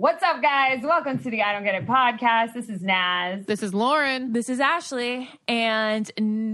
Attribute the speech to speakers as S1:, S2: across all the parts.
S1: What's up, guys? Welcome to the I Don't Get It podcast. This is Naz.
S2: This is Lauren.
S3: This is Ashley, and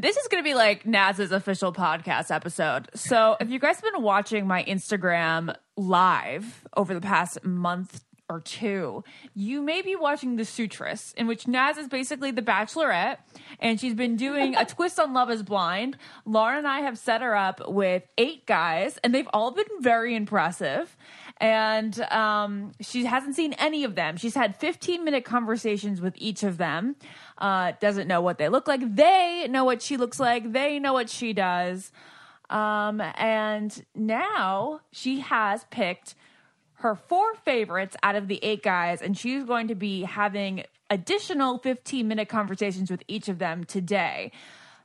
S3: this is going to be like Naz's official podcast episode. So, if you guys have been watching my Instagram live over the past month or two, you may be watching The Suitress, in which Naz is basically the bachelorette, and she's been doing a twist on Love is Blind. Lauren and I have set her up with eight guys, and they've all been very impressive and um, she hasn't seen any of them. She's had 15 minute conversations with each of them. Uh, doesn't know what they look like. They know what she looks like. They know what she does. Um, and now she has picked her four favorites out of the eight guys, and she's going to be having additional 15 minute conversations with each of them today.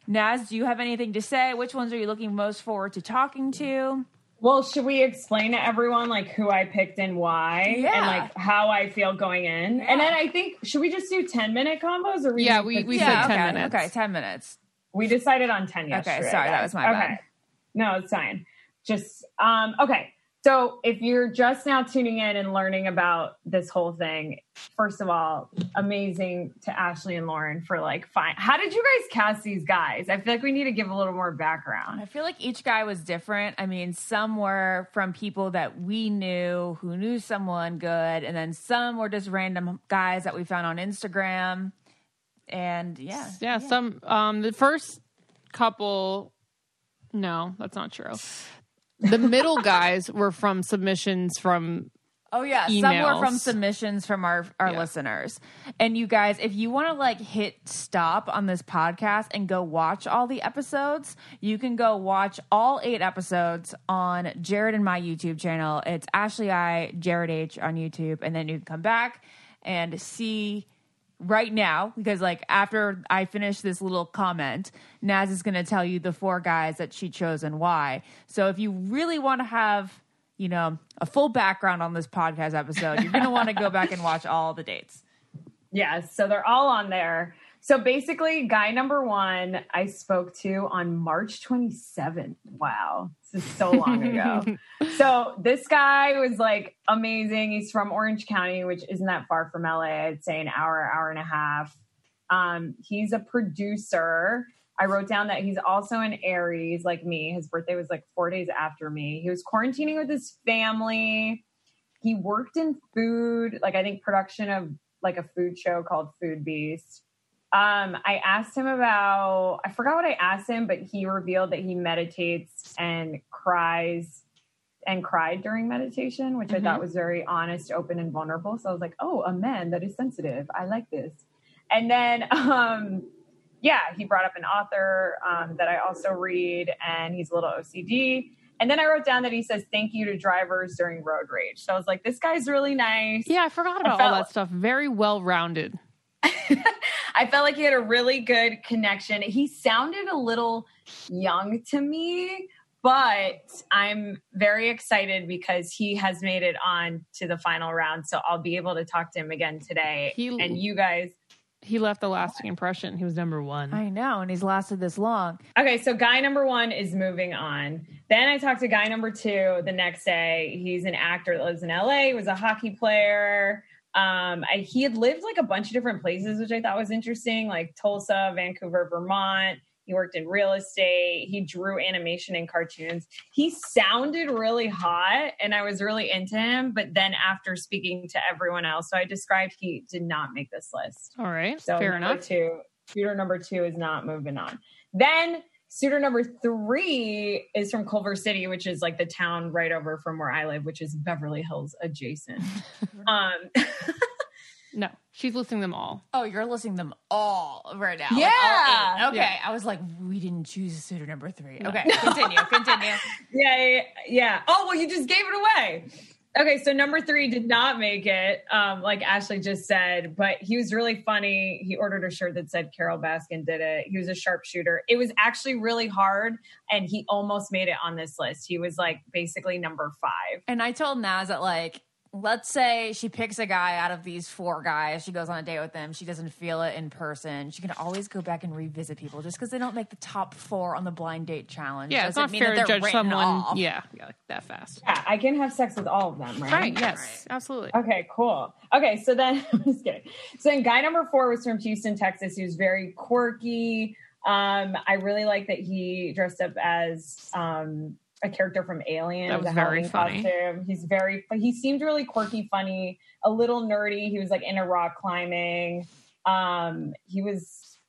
S3: Naz, do you have anything to say? Which ones are you looking most forward to talking to?
S1: Well, should we explain to everyone like who I picked and why,
S3: Yeah.
S1: and like how I feel going in? And then I think should we just do ten minute combos or we
S2: Yeah,
S1: do
S2: we-
S1: 15?
S2: we
S3: yeah,
S2: said 10
S3: okay,
S2: minutes.
S3: Okay, 10 minutes.
S1: we decided on ten yesterday.
S3: sorry, that was my bad.
S1: okay. No, it's fine. Just um okay. So if you're just now tuning in and learning about this whole thing, first of all, amazing to Ashley and Lauren for like fine. How did you guys cast these guys? I feel like we need to give a little more background.
S3: I feel like each guy was different. I mean, some were from people that we knew who knew someone good, and then some were just random guys that we found on Instagram. And yeah,
S2: Yeah, some um the first couple no, that's not true. The middle guys were from submissions from
S3: Oh yeah, some were from submissions from our our
S2: Yeah.
S3: listeners. And you guys, if you want to like hit stop on this podcast and go watch all the episodes, you can go watch all eight episodes on Jared and my YouTube channel. It's Ashley I Jared H on YouTube, and then you can come back and see right now because like after I finish this little comment, Naz is going to tell you the four guys that she chose and why. So if you really want to have, you know, a full background on this podcast episode, you're going to want to go back and watch all the dates.
S1: Yes, so they're all on there. So basically, guy number one I spoke to on March 27th. Wow, this is so long ago. so this guy was like amazing. He's from Orange County, which isn't that far from LA. I'd say an hour, hour and a half. Um, he's a producer. I wrote down that he's also an Aries, like me. His birthday was like four days after me. He was quarantining with his family. He worked in food, like I think production of like a food show called Food Beast. Um, I asked him about, I forgot what I asked him, but he revealed that he meditates and cries and cried during meditation, which I thought was very honest, open, and vulnerable. So I was like, oh, a man that is sensitive. I like this. And then, um, yeah, he brought up an author um, that I also read, and he's a little OCD. And then I wrote down that he says thank you to drivers during road rage. So I was like, this guy's really nice.
S2: Yeah, I forgot about all
S1: felt-
S2: that stuff. Very well rounded.
S1: I felt like he had a really good connection. He sounded a little young to me, but I'm very excited because he has made it on to the final round. So I'll be able to talk to him again today.
S2: He-
S1: and you guys.
S2: He left a lasting impression. He was number one.
S3: I know, and he's lasted this long.
S1: Okay, so guy number one is moving on. Then I talked to guy number two the next day. He's an actor that lives in LA, he was a hockey player. Um, I, he had lived like a bunch of different places, which I thought was interesting, like Tulsa, Vancouver, Vermont. He worked in real estate. He drew animation and cartoons. He sounded really hot and I was really into him. But then after speaking to everyone else, so I described he did not make this list.
S2: All right.
S1: So
S2: Fair
S1: number
S2: enough.
S1: two, shooter number two is not moving on. Then suitor number three is from Culver City, which is like the town right over from where I live, which is Beverly Hills adjacent. um,
S2: No, she's listing them all.
S3: Oh, you're listing them all right now.
S1: Yeah.
S3: Like all. Okay.
S2: Yeah.
S3: I was like, we didn't choose suitor number three. Okay. Continue. Continue.
S1: yeah, yeah, yeah. Oh, well, you just gave it away. Okay, so number three did not make it, um, like Ashley just said, but he was really funny. He ordered a shirt that said Carole Baskin did it. He was a sharpshooter. It was actually really hard, and he almost made it on this list. He was like basically number five.
S3: And I told Naz that like, let's say she picks a guy out of these four guys, she goes on a date with them, she doesn't feel it in person. She can always go back and revisit people just because they don't make the top four on the blind date challenge.
S2: Yeah, it's
S3: doesn't mean
S2: fair
S3: that
S2: to judge someone.
S3: off.
S2: Yeah, yeah, like that fast.
S1: Yeah, I can have sex with all of them, right?
S2: Right. Yes. Absolutely.
S1: Okay, cool. Okay, so then I'm just kidding. So then guy number four was from Houston, Texas. He was very quirky. Um, I really like that he dressed up as um a character from Alien.
S2: That was
S1: a
S2: very
S1: Halloween
S2: funny.
S1: Costume. He's very he seemed really quirky, funny, a little nerdy. He was like into rock climbing. Um, he was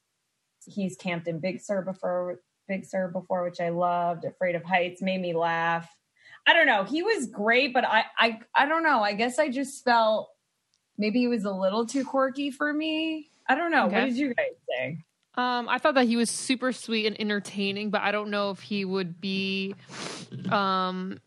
S1: he's camped in Big Sur before Big Sur before, which I loved. Afraid of Heights made me laugh. I don't know. He was great, but I I I don't know. I guess I just felt maybe he was a little too quirky for me. I don't know. What did you guys say?
S2: Um, I thought that he was super sweet and entertaining, but I don't know if he would be, um,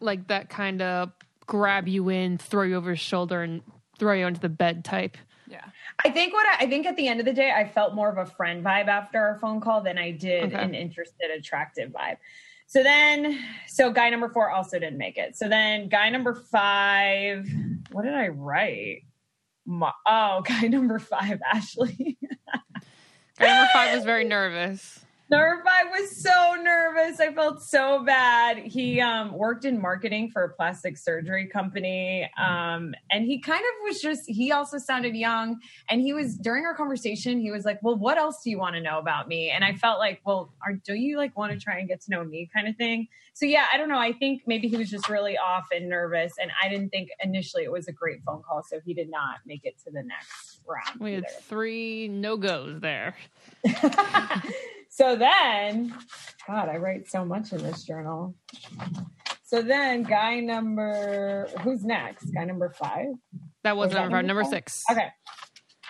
S2: like that kind of grab you in, throw you over his shoulder, and throw you onto the bed type.
S3: Yeah.
S1: I think what I, I think at the end of the day, I felt more of a friend vibe after our phone call than I did
S2: Okay.
S1: an interested, attractive vibe. So then, so guy number four also didn't make it. So then, guy number five, what did I write? Ma- oh, guy number five, Ashley.
S2: Number five was very nervous.
S1: Number five was so nervous. I felt so bad. He um, worked in marketing for a plastic surgery company. Um, and he kind of was just, he also sounded young. And he was, during our conversation, he was like, Well, what else do you want to know about me? And I felt like, Well, are, do you like want to try and get to know me kind of thing? So, yeah, I don't know. I think maybe he was just really off and nervous. And I didn't think initially it was a great phone call. So he did not make it to the next round.
S2: We had
S1: either.
S2: three no goes there.
S1: so then, God, I write so much in this journal. So then, guy number who's next? Guy number five.
S2: That was
S1: Was that
S2: number five.
S1: number
S2: Number six.
S1: Okay.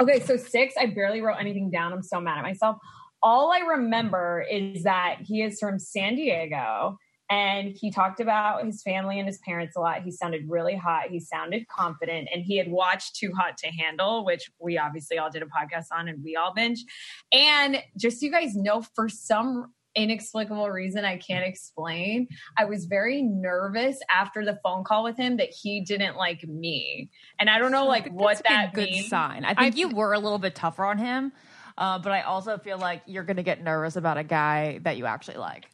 S1: Okay, so six, I barely wrote anything down. I'm so mad at myself. All I remember is that he is from San Diego and he talked about his family and his parents a lot. He sounded really hot. He sounded confident and he had watched Too Hot to Handle, which we obviously all did a podcast on and we all binge. And just so you guys know, for some inexplicable reason I can't explain, I was very nervous after the phone call with him that he didn't like me. And I don't know like what
S3: That's
S1: that
S3: a good
S1: means.
S3: sign. I think you were a little bit tougher on him, uh, but I also feel like you're going to get nervous about a guy that you actually like.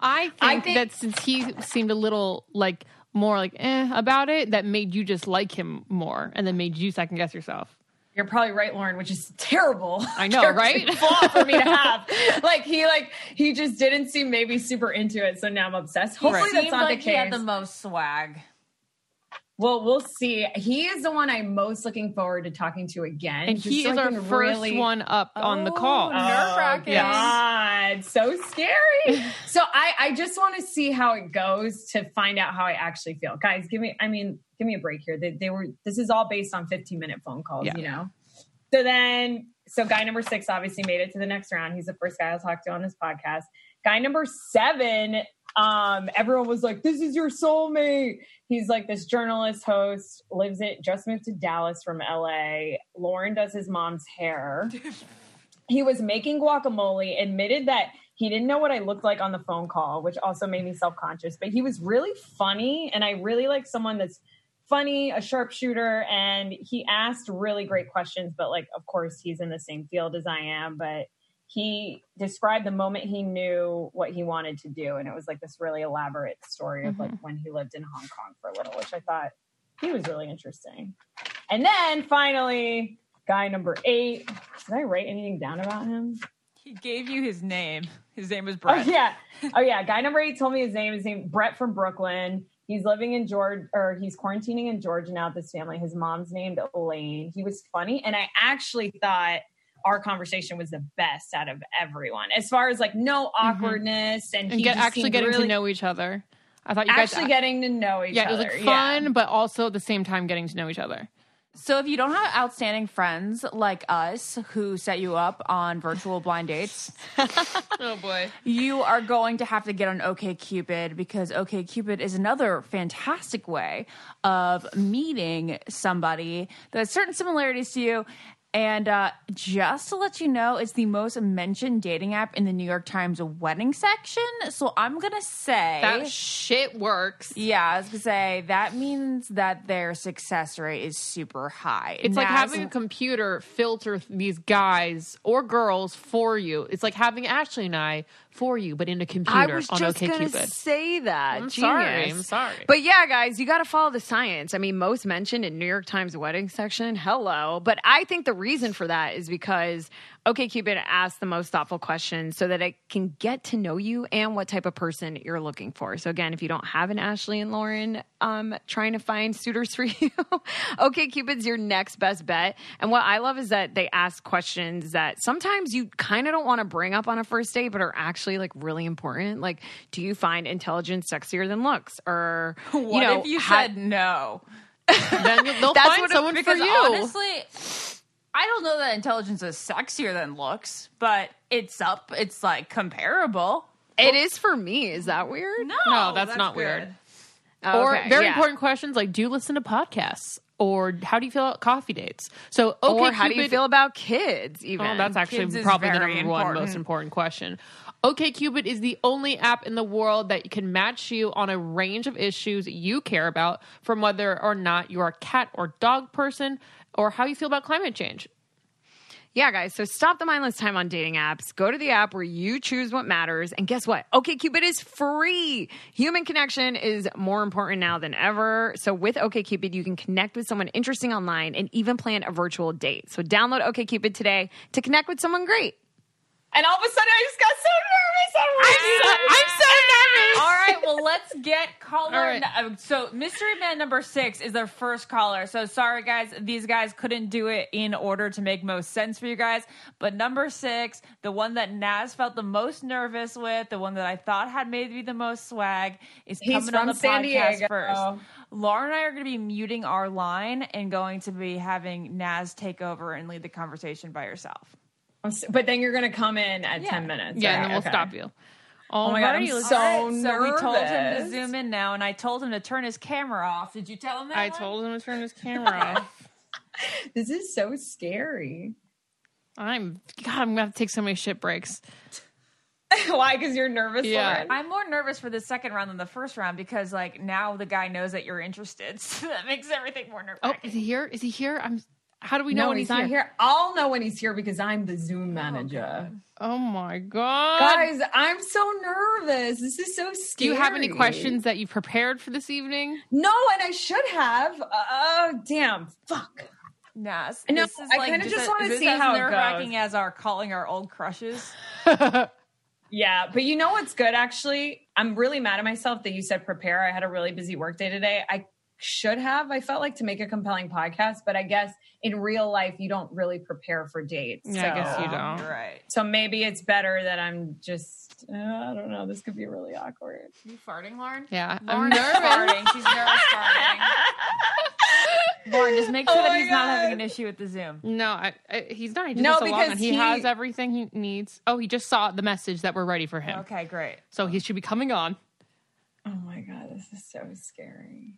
S2: I think,
S1: I think-
S2: that since he seemed a little like more like eh about it, that made you just like him more, and then made you second guess yourself.
S1: You're probably right, Lauren, which is terrible.
S2: I know,
S1: character
S2: right?
S1: Flaw for me to have. like he, like he just didn't seem maybe super into it, so now I'm obsessed. Hopefully that's
S3: Seemed
S1: not
S3: like
S1: the
S3: he had the most swag.
S1: Well, we'll see. He is the one I'm most looking forward to talking to again,
S2: And he
S1: so
S2: is our first
S1: really-
S2: one up on the
S3: Oh,
S2: call.
S3: Nerve-wracking.
S1: Oh, God, so scary. so I, I just want to see how it goes to find out how I actually feel. Guys, give me, I mean, give me a break here. They, they were, this is all based on 15 minute phone calls,
S2: Yeah.
S1: you know? So then, so guy number six obviously made it to the next round. He's the first guy I'll talk to on this podcast. Guy number seven, um, everyone was like, this is your soulmate. He's like this journalist host, lives it, just moved to Dallas from LA. Lauren does his mom's hair. he was making guacamole, admitted that he didn't know what I looked like on the phone call, which also made me self conscious. But he was really funny, and I really like someone that's funny, a sharpshooter, and he asked really great questions. But like, of course, he's in the same field as I am, but he described the moment he knew what he wanted to do and it was like this really elaborate story of like mm-hmm. when he lived in hong kong for a little which i thought he was really interesting and then finally guy number eight did i write anything down about him
S3: He gave you his name. His name is
S1: Oh
S3: Brett.
S1: yeah, oh yeah. Guy number eight told me his name. His name Brett from Brooklyn. He's living in Georgia, or he's quarantining in Georgia now with his family. His mom's named Elaine. He was funny, and I actually thought our conversation was the best out of everyone, as far as like no mm-hmm. awkwardness and,
S2: and get actually getting
S1: really-
S2: to know each other. I thought you guys
S1: actually getting to know each other,
S2: yeah, it was like
S1: yeah.
S2: fun, but also at the same time getting to know each other.
S3: So if you don't have outstanding friends like us who set you up on virtual blind dates,
S2: Oh boy.
S3: you are going to have to get on OKCupid because OKCupid is another fantastic way of meeting somebody that has certain similarities to you. And uh, just to let you know, it's the most mentioned dating app in the New York Times wedding section. So I'm gonna say
S2: That shit works.
S3: Yeah, I was gonna say that means that their success rate is super high.
S2: It's like having a computer filter these guys or girls for you. It's like having Ashley and I for you, but in a computer
S4: I was
S2: on
S4: just gonna
S2: OkCupid.
S4: say that.
S2: I'm
S4: Genius.
S2: sorry. I'm sorry.
S4: But yeah, guys, you got to follow the science. I mean, most mentioned in New York Times wedding section. Hello, but I think the reason for that is because OkCupid asks the most thoughtful questions so that it can get to know you and what type of person you're looking for. So again, if you don't have an Ashley and Lauren um, trying to find suitors for you, OkCupid's your next best bet. And what I love is that they ask questions that sometimes you kind of don't want to bring up on a first date, but are actually like really important. Like, do you find intelligence sexier than looks? Or
S3: what
S4: you know,
S3: if you
S4: ha-
S3: said no?
S2: then they'll
S4: That's
S2: find
S4: what it-
S2: someone for
S3: Because
S2: you.
S3: honestly, I don't know that intelligence is sexier than looks, but it's up. It's like comparable.
S4: it is for me? Is that weird?
S2: No, no, that's not weird.
S4: Oh,
S2: or
S4: okay,
S2: very
S4: yeah.
S2: important questions like do you listen to podcasts? Or how do you feel about coffee dates? So okay,
S4: or how do you feel about kids? Oh, even
S2: Oh, that's actually
S3: Kids is
S2: probably the
S3: very
S2: number one
S3: important.
S2: most important question. Okay, OKCupid is the only app in the world that can match you on a range of issues you care about, from whether or not you're a cat or dog person, or how you feel about climate change.
S4: Yeah, guys. So stop the mindless time on dating apps. Go to the app where you choose what matters. And guess what? OkCupid is free. Human connection is more important now than ever. So with OkCupid, you can connect with someone interesting online and even plan a virtual date. So download OkCupid today to connect with someone great.
S1: And all of a sudden, I just got so nervous. I'm,
S2: I'm so nervous.
S3: All right, well, let's get caller.
S2: All right.
S3: uh, So, mystery man number six is their first caller. So, sorry, guys, these guys couldn't do it in order to make most sense for you guys. But number six, the one that Naz felt the most nervous with, the one that I thought had maybe the most swag, is
S1: He's
S3: coming on the
S1: San
S3: podcast
S1: Diego.
S3: first. Laura and I are going to be muting our line and going to be having Naz take over and lead the conversation by herself.
S1: But then you're going to come in at
S3: Yeah.
S1: 10 minutes.
S2: Yeah,
S1: right?
S2: and then we'll
S1: Okay.
S2: stop you.
S1: Oh my God, I'm
S2: Alrighty, let's-
S1: so
S3: All right, so we told him to zoom in now, and I told him to turn his camera off. Did you tell him that?
S2: I
S3: one?
S2: told him to turn his camera off.
S1: This is so scary.
S2: I'm God. I'm gonna have to take so many shit breaks.
S1: Why? Because you're nervous.
S2: Yeah.
S1: Lauren?
S3: I'm more nervous for the second round than the first round because, like, now the guy knows that you're interested, so that makes everything more nervous.
S2: Oh, is he here? Is he here? I'm. How do we know
S1: no,
S2: when
S1: he's,
S2: he's,
S1: not here. I'll know when he's here because I'm the Zoom oh, manager.
S2: Oh my god,
S1: Guys, I'm so nervous. This is so scary.
S2: Do you have any questions that you've prepared for this evening?
S1: No, and I should have. Oh, damn. Fuck.
S3: Naz,
S1: No,
S3: this is
S1: I
S3: like
S1: kinda just
S3: as-
S1: wanna see how it
S3: nerve-wracking as our calling our old crushes.
S1: Yeah, but you know what's good actually? I'm really mad at myself that you said prepare. I had a really busy work day today. I should have, I felt like to make a compelling podcast, but I guess in real life you don't really prepare for dates.
S2: Yeah, I guess you don't.
S3: You're right.
S1: So maybe it's better that I'm just uh, I don't know, this could be really awkward.
S3: You farting, Lauren?
S2: Yeah, I'm nervous.
S3: farting. She's nervous farting. Lauren, just make sure
S1: Oh
S3: that
S1: my
S3: he's not having an issue with the Zoom.
S2: No, I, I, he's not. He
S1: No,
S2: wants
S1: because.
S2: He,
S1: he-
S2: has everything he needs. Oh, he just saw the message that we're ready for him.
S3: Okay, great.
S2: So he should be coming on.
S1: Oh my god, this is so scary.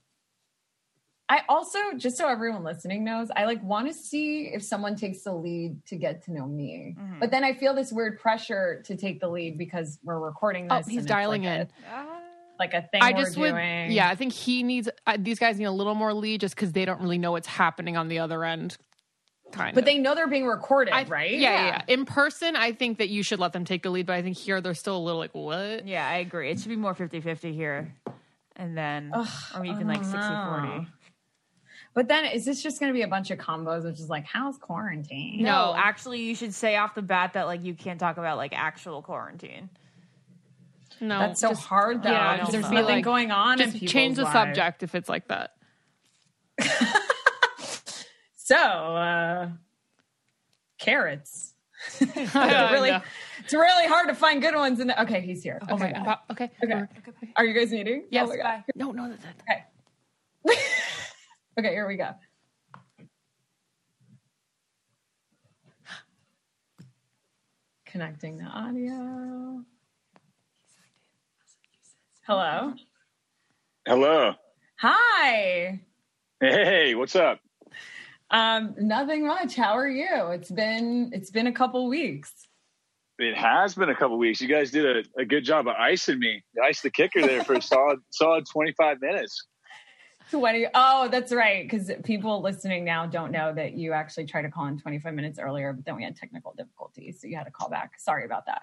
S1: I also, just so everyone listening knows, I like want to see if someone takes the lead to get to know me.
S2: Mm-hmm.
S1: But then I feel this weird pressure to take the lead because we're recording
S2: Oh,
S1: this.
S2: he's
S1: and
S2: dialing
S1: like
S2: in.
S1: A, like a thing
S2: I
S1: we're
S2: just would.
S1: doing.
S2: Yeah, I think he needs. Uh, these guys need a little more lead, just because they don't really know what's happening on the other end. Kind
S1: But
S2: of.
S1: they know they're being recorded,
S2: I-
S1: right?
S2: Yeah, yeah, yeah. In person, I think that you should let them take the lead, but I think here they're still a little like, what?
S3: Yeah, I agree. It should be more 50 50 here. And then, or even like 60 40.
S1: But then is this just going to be a bunch of combos, which is like, how's quarantine?
S3: No, actually, you should say off the bat that like you can't talk about like actual quarantine.
S2: No,
S1: That's so
S2: just-
S1: hard though.
S2: yeah,
S1: 'cause
S2: just
S1: there's
S2: be
S1: nothing
S2: like-
S1: going on. in
S2: Just
S1: people's
S2: change the
S1: lives.
S2: subject if it's like that.
S1: So, uh, carrots. It's really,
S2: no.
S1: it's really hard to find good ones. In the, okay, he's here.
S2: Oh my
S1: Okay.
S2: god. Okay.
S1: Okay.
S2: We're-
S1: Are you guys meeting?
S2: Yes.
S1: Oh my God.
S2: No, no, that, that,
S1: Okay. Okay, here we go. Connecting the audio. Hello.
S5: Hello.
S1: Hi.
S5: Hey, what's up?
S1: Um, nothing much. How are you? It's been it's been a couple weeks.
S5: It has been a couple weeks. You guys did a, a good job of icing me. You iced the kicker there for a solid solid 25 minutes.
S1: 20 oh that's right because people listening now don't know that you actually tried to call in 25 minutes earlier but then we had technical difficulties so you had to call back. Sorry about that.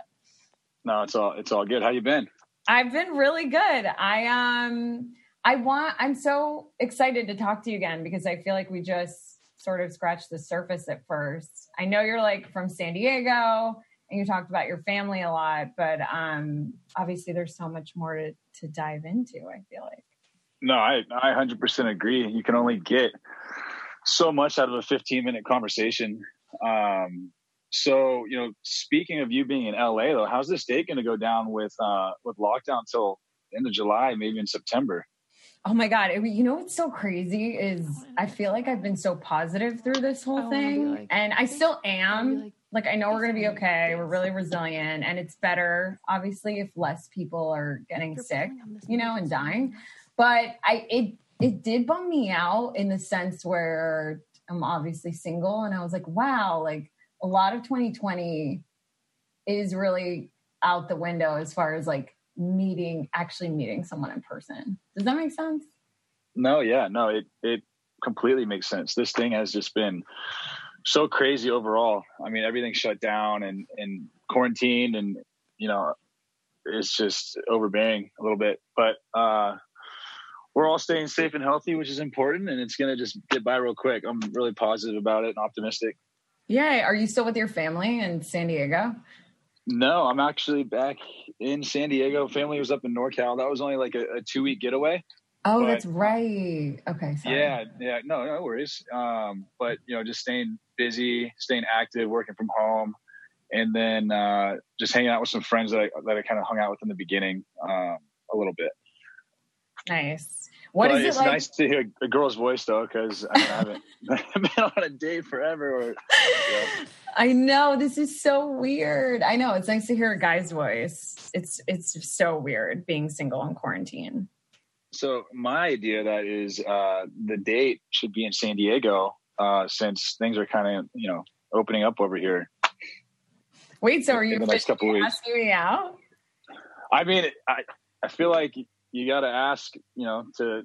S5: No, it's all it's all good. How you been?
S1: i've been really good. I um i want i'm so excited to talk to you again because i feel like we just sort of scratched the surface at first. I know you're like from san diego and you talked about your family a lot but um obviously there's so much more to, to dive into i feel like
S5: No, I I 100% agree. You can only get so much out of a 15 minute conversation. Um, so you know, speaking of you being in LA though, how's this date going to go down with uh, with lockdown till end of July, maybe in September?
S1: Oh my god! It- you know what's so crazy is I feel like I've been so positive through this whole thing,
S2: like-
S1: and I still am.
S2: like,
S1: Like I know we're gonna be okay. We're really resilient, and it's better, obviously, if less people are getting sick,
S2: pulling on this
S1: you know, and dying. But I it it did bum me out in the sense where I'm obviously single, and I was like, wow, like a lot of 2020 is really out the window as far as like meeting, actually meeting someone in person. Does that make sense?
S5: No, yeah, no, it it completely makes sense. This thing has just been so crazy overall. I mean, everything's shut down and and quarantined, and you know, it's just overbearing a little bit. But uh, all staying safe and healthy, which is important, and it's gonna just get by real quick. I'm really positive about it and optimistic.
S1: Yeah. Are you still with your family in San Diego?
S5: No, I'm actually back in San Diego. Family was up in NorCal. That was only like a, a two week getaway.
S1: Oh,
S5: But-
S1: that's right. Okay. Sorry.
S5: Yeah, yeah, no, no worries. Um, but you know, just staying busy, staying active, working from home, and then uh, just hanging out with some friends that I that I kind of hung out with in the beginning um, a little bit.
S1: Nice. What
S5: but
S1: is
S5: it's
S1: it like?
S5: nice to hear a girl's voice though, because I, haven't been on a date forever. Or, yeah.
S1: I know this is so weird. I know it's nice to hear a guy's voice. It's it's so weird being single in quarantine.
S5: So my idea that is uh, the date should be in San Diego, uh, since things are kind of you know opening up over here.
S1: Wait, so are you
S5: the next couple weeks.
S1: asking me out?
S5: I mean, I I feel like you got to ask, you know, to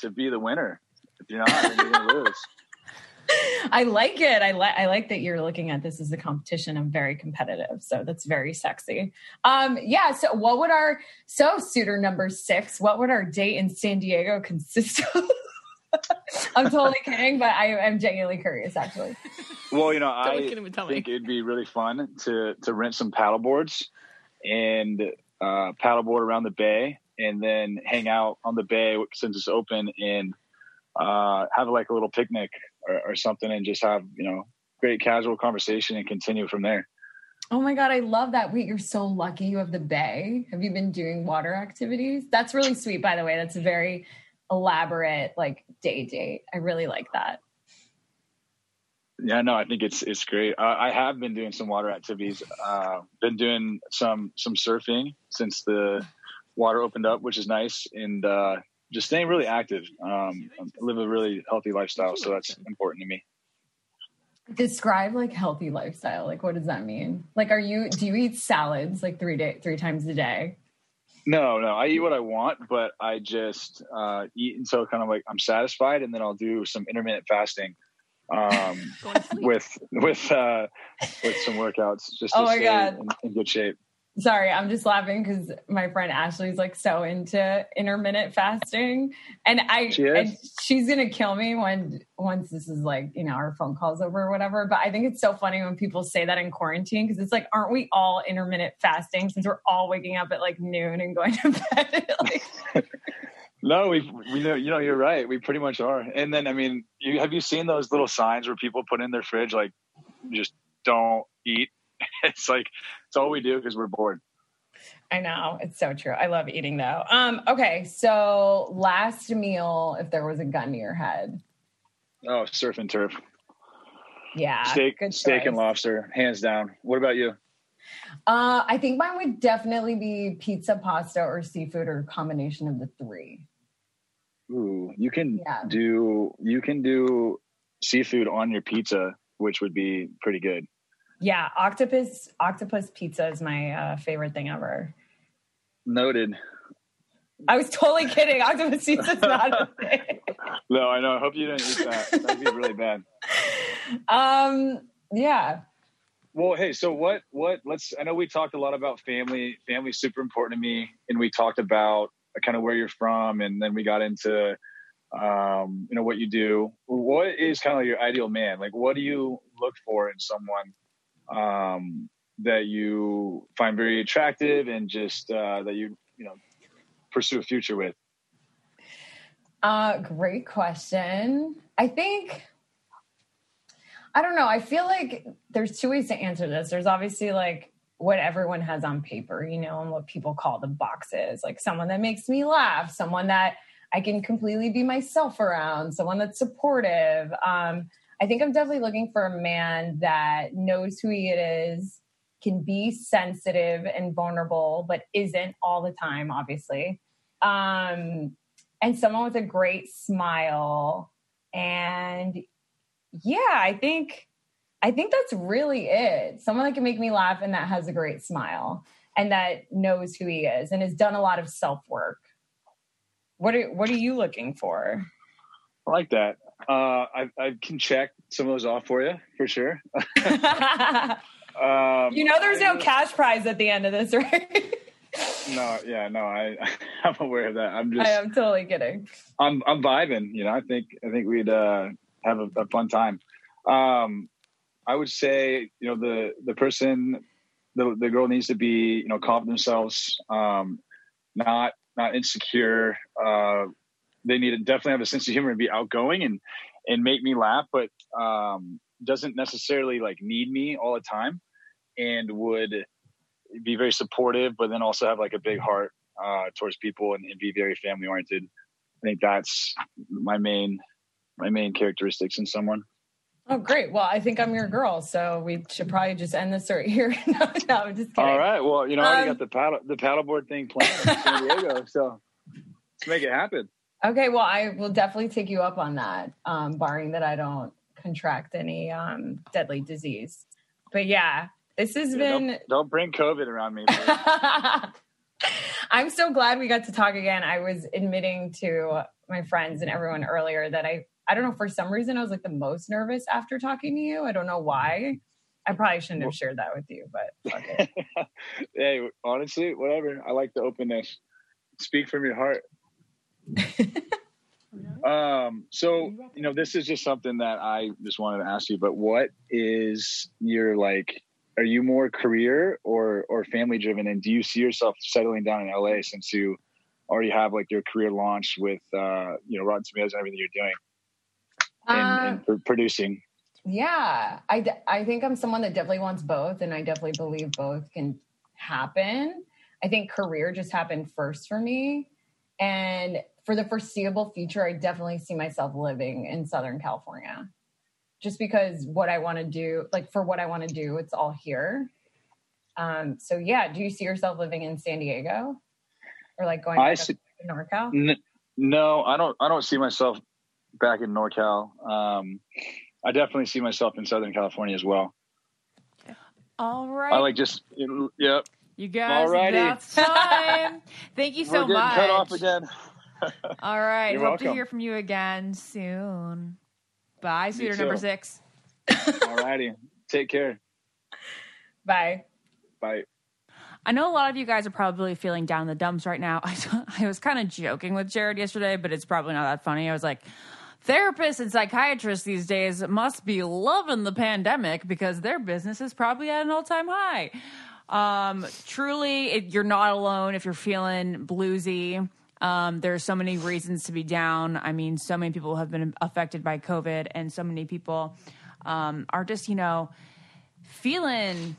S5: to be the winner. If you're not, then you're gonna lose.
S1: I like it. I like I like that you're looking at this as a competition. I'm very competitive, so that's very sexy. Um, yeah. So, what would our so suitor number six? What would our date in San Diego consist of? I'm totally kidding, but I am genuinely curious. Actually,
S5: Well, you know,
S2: Don't
S5: I
S2: look at him and tell me.
S5: think it'd be really fun to to rent some paddle boards and uh, paddleboard around the bay, and then hang out on the bay since it's open and uh, have like a little picnic or, or something, and just have you know great casual conversation and continue from there.
S1: oh my god, I love that. Wait, you're so lucky. You have the bay. Have you been doing water activities? That's really sweet, by the way. That's a very elaborate like day date. I really like that.
S5: Yeah, no, I think it's it's great. I, I have been doing some water activities. Uh, been doing some some surfing since the water opened up, which is nice, and uh, just staying really active. Um, I live a really healthy lifestyle, so that's important to me.
S1: describe like healthy lifestyle like what does that mean like are you do you eat salads like three day three times a day
S5: No, no, I eat what I want, but I just uh, eat until kind of like I'm satisfied, and then I'll do some intermittent fasting um,
S2: Going to sleep.
S5: with with uh, with some workouts just to
S1: Oh my
S5: stay
S1: God.
S5: in, in good shape.
S1: Sorry, I'm just laughing because my friend Ashley's like so into intermittent fasting, and I
S5: She
S1: and she's gonna kill me when once this is like you know our phone calls over or whatever. But I think it's so funny when people say that in quarantine because it's like, aren't we all intermittent fasting since we're all waking up at like noon and going to bed? like,
S5: No, we we know you know you're right. We pretty much are. And then I mean, you have you seen those little signs where people put in their fridge like just don't eat? It's like it's all we do because we're bored.
S1: I know it's so true. I love eating though. Um, okay, so last meal, if there was a gun to your head,
S5: Oh, surf and turf,
S1: yeah,
S5: steak, steak and lobster, hands down. What about you?
S1: Uh, I think mine would definitely be pizza, pasta, or seafood, or a combination of the three.
S5: Ooh, you can
S1: Yeah.
S5: do you can do seafood on your pizza, which would be pretty good.
S1: Yeah, octopus octopus pizza is my uh, favorite thing ever.
S5: Noted.
S1: I was totally kidding. Octopus pizza is not a thing.
S5: No, I know. I hope you didn't eat that. That'd be really bad.
S1: Um, yeah.
S5: Well, hey, so what? What? Let's. I know we talked a lot about family. Family's super important to me, and we talked about kind of where you're from, and then we got into, um, you know, what you do. What is kind of like your ideal man? Like, what do you look for in someone um, that you find very attractive, and just uh, that you, you know, pursue a future with?
S1: Uh, great question. I think I don't know. I feel like there's two ways to answer this. There's obviously like what everyone has on paper, you know, and what people call the boxes, like someone that makes me laugh, someone that I can completely be myself around, someone that's supportive. Um, I think I'm definitely looking for a man that knows who he is, can be sensitive and vulnerable, but isn't all the time, obviously. Um, and someone with a great smile. And yeah, I think I think that's really it. Someone that can make me laugh and that has a great smile and that knows who he is and has done a lot of self work. What are what are you looking for?
S5: I like that. Uh, I, I can check some of those off for you for sure. Um,
S1: you know, there's no cash prize at the end of this, right?
S5: No, yeah, no, I I'm aware of that. I'm just
S1: I am totally kidding.
S5: I'm I'm vibing. You know, I think I think we'd uh, have a, a fun time. Um, I would say, you know, the the person, the the girl needs to be, you know, confident themselves, um, not not insecure. Uh, they need to definitely have a sense of humor and be outgoing and and make me laugh, but um, doesn't necessarily like need me all the time, and would be very supportive, but then also have like a big heart uh, towards people and, and be very family oriented. I think that's my main my main characteristics in someone.
S1: Oh, great. Well, I think I'm your girl, so we should probably just end this right here. no, no, I'm just kidding.
S5: All right. Well, you know, I already
S1: Um,
S5: got the paddle the paddleboard thing planned in San Diego, so let's make it happen.
S1: Okay, well, I will definitely take you up on that, um, barring that I don't contract any um, deadly disease. But yeah, this has
S5: Yeah,
S1: been.
S5: don't, don't bring COVID around me.
S1: I'm so glad we got to talk again. I was admitting to my friends and everyone earlier that I, I don't know, for some reason, I was like the most nervous after talking to you. I don't know why. I probably shouldn't have shared that with you, but fuck it.
S5: hey, honestly, whatever. I like the openness. Speak from your heart. um, so you know, this is just something that I just wanted to ask you. But what is your like? Are you more career or or family driven? And do you see yourself settling down in LA since you already have like your career launched with uh, you know Rotten Tomatoes and everything you're doing and,
S1: Um,
S5: and pr- producing?
S1: Yeah, I, d- I think I'm someone that definitely wants both, and I definitely believe both can happen. I think career just happened first for me. And for the foreseeable future, I definitely see myself living in Southern California just because what I want to do, like for what I want to do, it's all here. Um, so, yeah, do you see yourself living in San Diego or like going
S5: I see-
S1: to NorCal?
S5: N- no, I don't. I don't see myself back in NorCal. Um, I definitely see myself in Southern California as well.
S3: All right.
S5: I like just yep.
S3: you guys,
S5: Alrighty.
S3: that's time. Thank you so
S5: We're getting
S3: much.
S5: cut off again.
S3: All right.
S5: You're
S3: Hope to hear from you again soon. Bye, Sweeter
S5: too.
S3: number six.
S5: All righty. take care.
S1: Bye.
S5: Bye.
S3: I know a lot of you guys are probably feeling down in the dumps right now. I, I was kind of joking with Jared yesterday, but it's probably not that funny. I was like, therapists and psychiatrists these days must be loving the pandemic because their business is probably at an all time high. Um, truly, it, you're not alone if you're feeling bluesy. Um, there's so many reasons to be down. I mean, so many people have been affected by COVID, and so many people um, are just, you know, feeling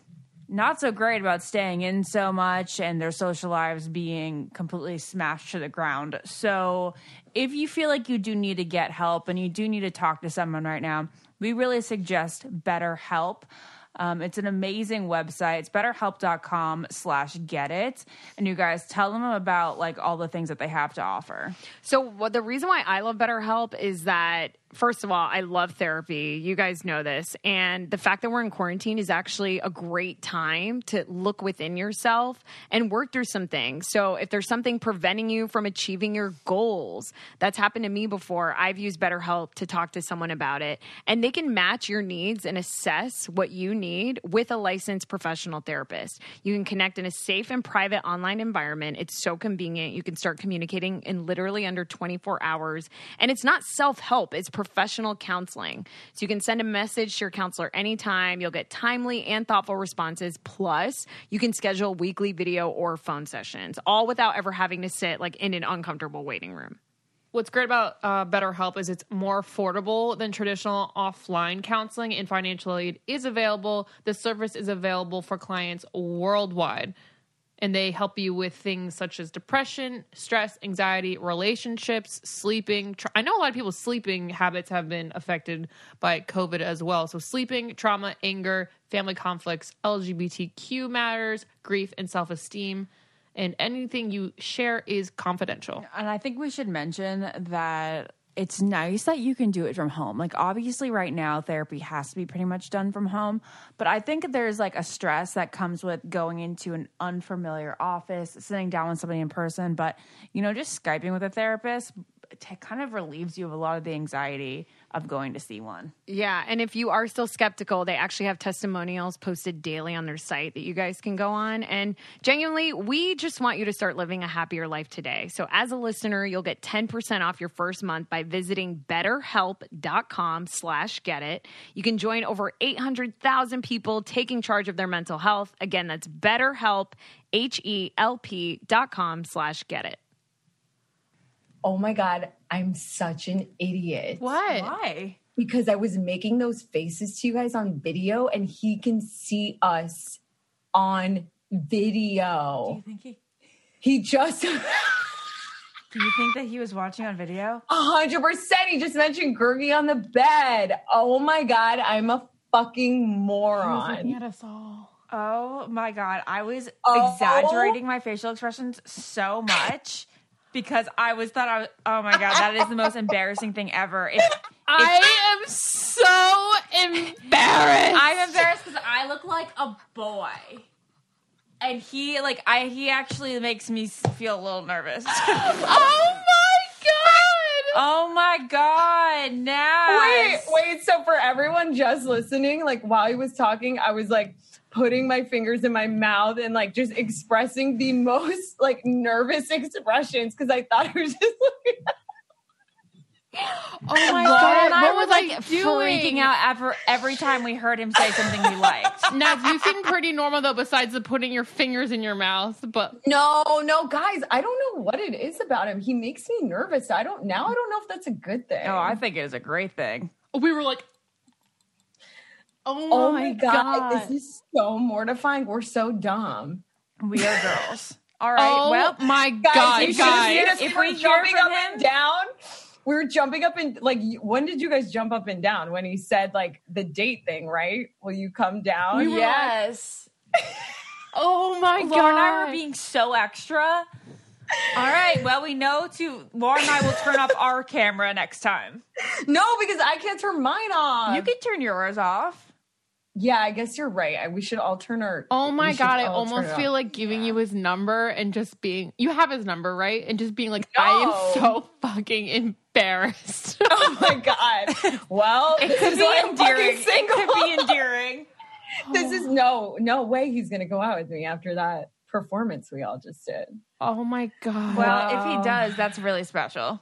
S3: not so great about staying in so much and their social lives being completely smashed to the ground. So, if you feel like you do need to get help and you do need to talk to someone right now, we really suggest BetterHelp. Um, it's an amazing website. It's betterhelp.com slash get it. And you guys tell them about like all the things that they have to offer.
S4: So what the reason why I love BetterHelp is that first of all, I love therapy. You guys know this. And the fact that we're in quarantine is actually a great time to look within yourself and work through some things. So if there's something preventing you from achieving your goals, that's happened to me before. I've used BetterHelp to talk to someone about it. And they can match your needs and assess what you need with a licensed professional therapist. You can connect in a safe and private online environment. It's so convenient. You can start communicating in literally under 24 hours. And it's not self help, it's counseling. So you can send a message to your counselor anytime. You'll get timely and thoughtful responses. Plus, you can schedule weekly video or phone sessions, all without ever having to sit like in an uncomfortable waiting room.
S2: What's great about uh, BetterHelp is it's more affordable than traditional offline counseling, and financial aid is available. The service is available for clients worldwide, and they help you with things such as depression, stress, anxiety, relationships, sleeping. I know a lot of people's sleeping habits have been affected by COVID as well. So, sleeping, trauma, anger, family conflicts, LGBTQ matters, grief, and self esteem and anything you share is confidential.
S3: And I think we should mention that it's nice that you can do it from home. Like obviously right now therapy has to be pretty much done from home, but I think there's like a stress that comes with going into an unfamiliar office, sitting down with somebody in person, but you know just skyping with a therapist it kind of relieves you of a lot of the anxiety of going to see one.
S4: Yeah, and if you are still skeptical, they actually have testimonials posted daily on their site that you guys can go on. And genuinely, we just want you to start living a happier life today. So as a listener, you'll get 10% off your first month by visiting betterhelp.com slash get it. You can join over 800,000 people taking charge of their mental health. Again, that's betterhelp, H-E-L-P dot com slash get it.
S1: Oh my God, I'm such an idiot.
S2: What?
S3: Why?
S1: Because I was making those faces to you guys on video and he can see us on video.
S3: Do you think he
S1: He just
S3: Do you think that he was watching on video?
S1: A hundred percent. He just mentioned Gurgi on the bed. Oh my god, I'm a fucking moron.
S2: at us all.
S3: Oh my god, I was
S1: Oh.
S3: exaggerating my facial expressions so much because I was thought I was oh my god, that is the most embarrassing thing ever. If,
S2: I am so embarrassed.
S3: I'm embarrassed because I look like a boy. And he like I he actually makes me feel a little nervous.
S2: oh my god!
S3: oh my god, now
S1: Wait, wait. So for everyone just listening, like while he was talking, I was like putting my fingers in my mouth and like just expressing the most like nervous expressions because I thought I was just like.
S2: Oh my
S3: Lauren
S2: god!
S3: and I
S2: what
S3: were
S2: was
S3: like
S2: doing?
S3: freaking out every, every time we heard him say something we liked.
S2: Now you seem pretty normal though, besides the putting your fingers in your mouth. But
S1: No, no, guys, I don't know what it is about him. He makes me nervous. I don't now. I don't know if that's a good thing.
S3: Oh, I think it is a great thing.
S2: we were like, "Oh,
S1: Oh
S2: my,
S1: my god,
S2: god!"
S1: this is so mortifying. We're so dumb.
S3: We are girls. All right.
S2: oh
S3: well,
S2: my
S1: Guys,
S2: god,
S1: you should have seen
S2: guys!
S1: us.
S3: if
S1: we
S3: we
S1: were
S3: hear
S1: jumping up
S3: him-
S1: and down. We were jumping up and like, when did you guys jump up and down? When he said like the date thing, right? Will you come down?
S2: We were
S3: yes.
S2: Oh my god!
S3: Laura and I were being so extra. All right. Well, we know to Laura and I will turn off our camera next time.
S1: No, because I can't turn mine off.
S3: You can turn yours off.
S1: Yeah, I guess you're right. I- We should all turn our.
S2: Oh my god! I almost feel like giving you his number and just being. You have his number, right? And just being like, I am so fucking embarrassed.
S1: Oh my god. Well,
S3: It
S1: this
S3: could be
S1: why I'm fucking
S3: endearing. It
S1: single.
S3: could be endearing.
S1: this is oh. no, no way he's gonna go out with me after that performance we all just did.
S2: Oh my god.
S3: Well, if he does, that's really special.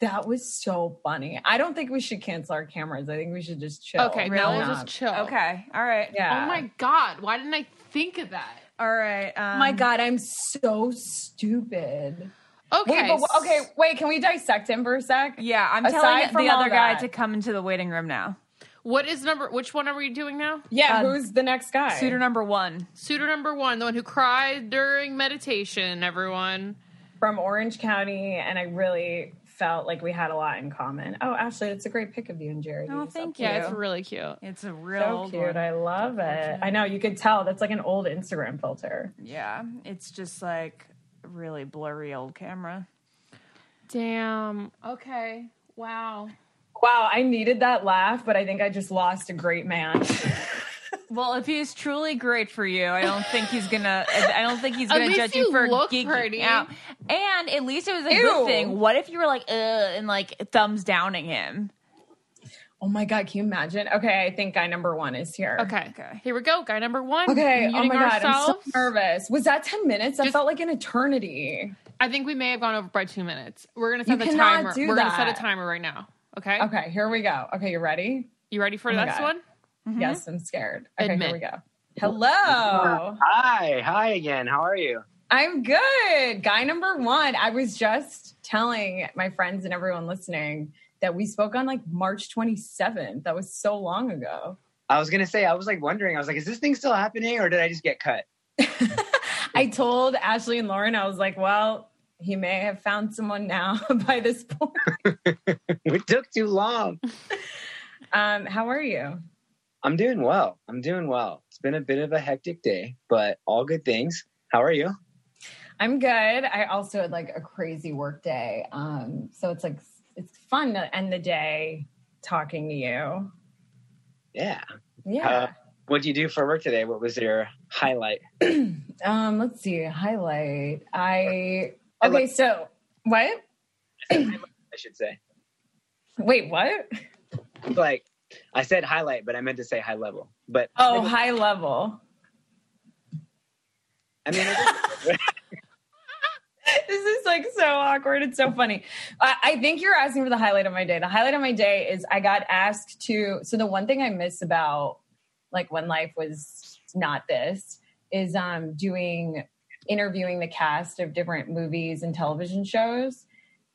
S1: That was so funny. I don't think we should cancel our cameras. I think we should just chill.
S2: okay, now we'll just chill.
S3: Okay. All right.
S1: Yeah.
S2: Oh my god. Why didn't I think of that?
S3: All right. Um,
S1: my God, I'm so stupid.
S2: Okay.
S1: Wait, but okay, wait. Can we dissect him for a sec?
S3: Yeah, I'm
S1: Aside
S3: telling
S1: from
S3: the other guy
S1: that-
S3: to come into the waiting room now.
S2: What is number? Which one are we doing now?
S1: Yeah.
S3: Uh,
S1: who's the next guy?
S3: Suitor number one.
S2: Suitor number one, the one who cried during meditation. Everyone.
S1: from Orange County, and I really felt like we had a lot in common. Oh, Ashley, it's a great pic of you and Jerry.
S3: Oh,
S1: It's
S3: thank you.
S2: Yeah, it's really cute.
S3: It's a real
S1: So cute.
S3: one.
S1: I love it. I know you could tell that's like an old Instagram filter.
S3: Yeah, it's just like really blurry old camera.
S2: Damn. Okay. Wow.
S1: Wow, I needed that laugh, but I think I just lost a great man.
S3: Well, if he's truly great for you, I don't think he's gonna. I don't think he's gonna judge you
S2: you
S3: for
S2: look pretty.
S3: out. And at least it was a
S1: Ew.
S3: good thing. What if you were like, ugh, and like thumbs downing him?
S1: oh my god, can you imagine? Okay, I think guy number one is here.
S2: Okay.
S3: Okay.
S2: Here we go. Guy number one.
S1: Okay. Oh my god,
S2: ourselves.
S1: I'm so nervous. Was that ten minutes? That
S2: Just-
S1: felt like an eternity.
S2: I think we may have gone over by two minutes. We're gonna set
S1: You
S2: the timer.
S1: do
S2: We're gonna set a timer right now. Okay.
S1: Okay, here we go. Okay, you ready?
S2: You ready for
S1: Oh
S2: the
S1: my
S2: next
S1: God.
S2: one?
S1: Yes, I'm scared. Okay,
S2: Admit.
S1: here we go. Hello.
S6: Hi, hi again. How are you?
S1: I'm good. Guy number one. I was just telling my friends and everyone listening that we spoke on like March 27th. That was so long ago.
S6: I was gonna say, I was like wondering, I was like, is this thing still happening or did I just get cut?
S1: I told Ashley and Lauren, I was like, well, he may have found someone now by this point.
S6: it took too long.
S1: Um, how are you?
S6: I'm doing well. I'm doing well. It's been a bit of a hectic day, but all good things. How are you?
S1: I'm good. I also had like a crazy work day. Um, so it's like it's fun to end the day talking to you.
S6: Yeah.
S1: Yeah.
S6: Uh, what'd you do for work today? What was your highlight?
S1: Um, let's see. Highlight. I okay. So what?
S6: I should say.
S1: Wait, what?
S6: Like, I said highlight, but I meant to say high level. But
S1: Oh, high level.
S6: I mean,
S1: This is like so awkward. It's so funny. I, I think you're asking for the highlight of my day. The highlight of my day is I got asked to. So the one thing I miss about like when life was not this is um doing interviewing the cast of different movies and television shows.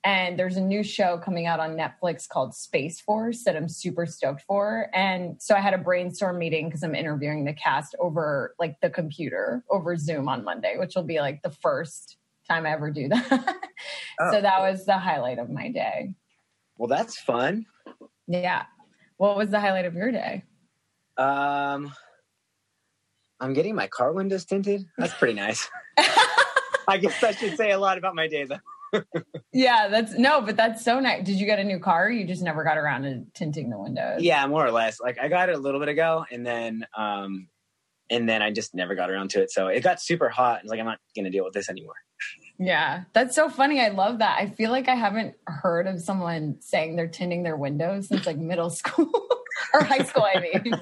S1: And there's a new show coming out on Netflix called Space Force that I'm super stoked for. And so I had a brainstorm meeting because I'm interviewing the cast over like the computer over Zoom on Monday, which will be like the first time I ever do that.
S6: Oh,
S1: so that was the highlight of my day.
S6: well, that's fun.
S1: Yeah. What was the highlight of your day?
S6: Um, I'm getting my car windows tinted. That's pretty nice. I guess I should say a lot about my day though.
S1: Yeah, that's no, but that's so nice. Did you get a new car? You just never got around to tinting the windows.
S6: Yeah, more or less. Like I got it a little bit ago, and then um, and then I just never got around to it. So it got super hot. and like I'm not gonna deal with this anymore.
S1: Yeah, that's so funny. I love that. I feel like I haven't heard of someone saying they're tinting their windows since like middle school or high school. I mean,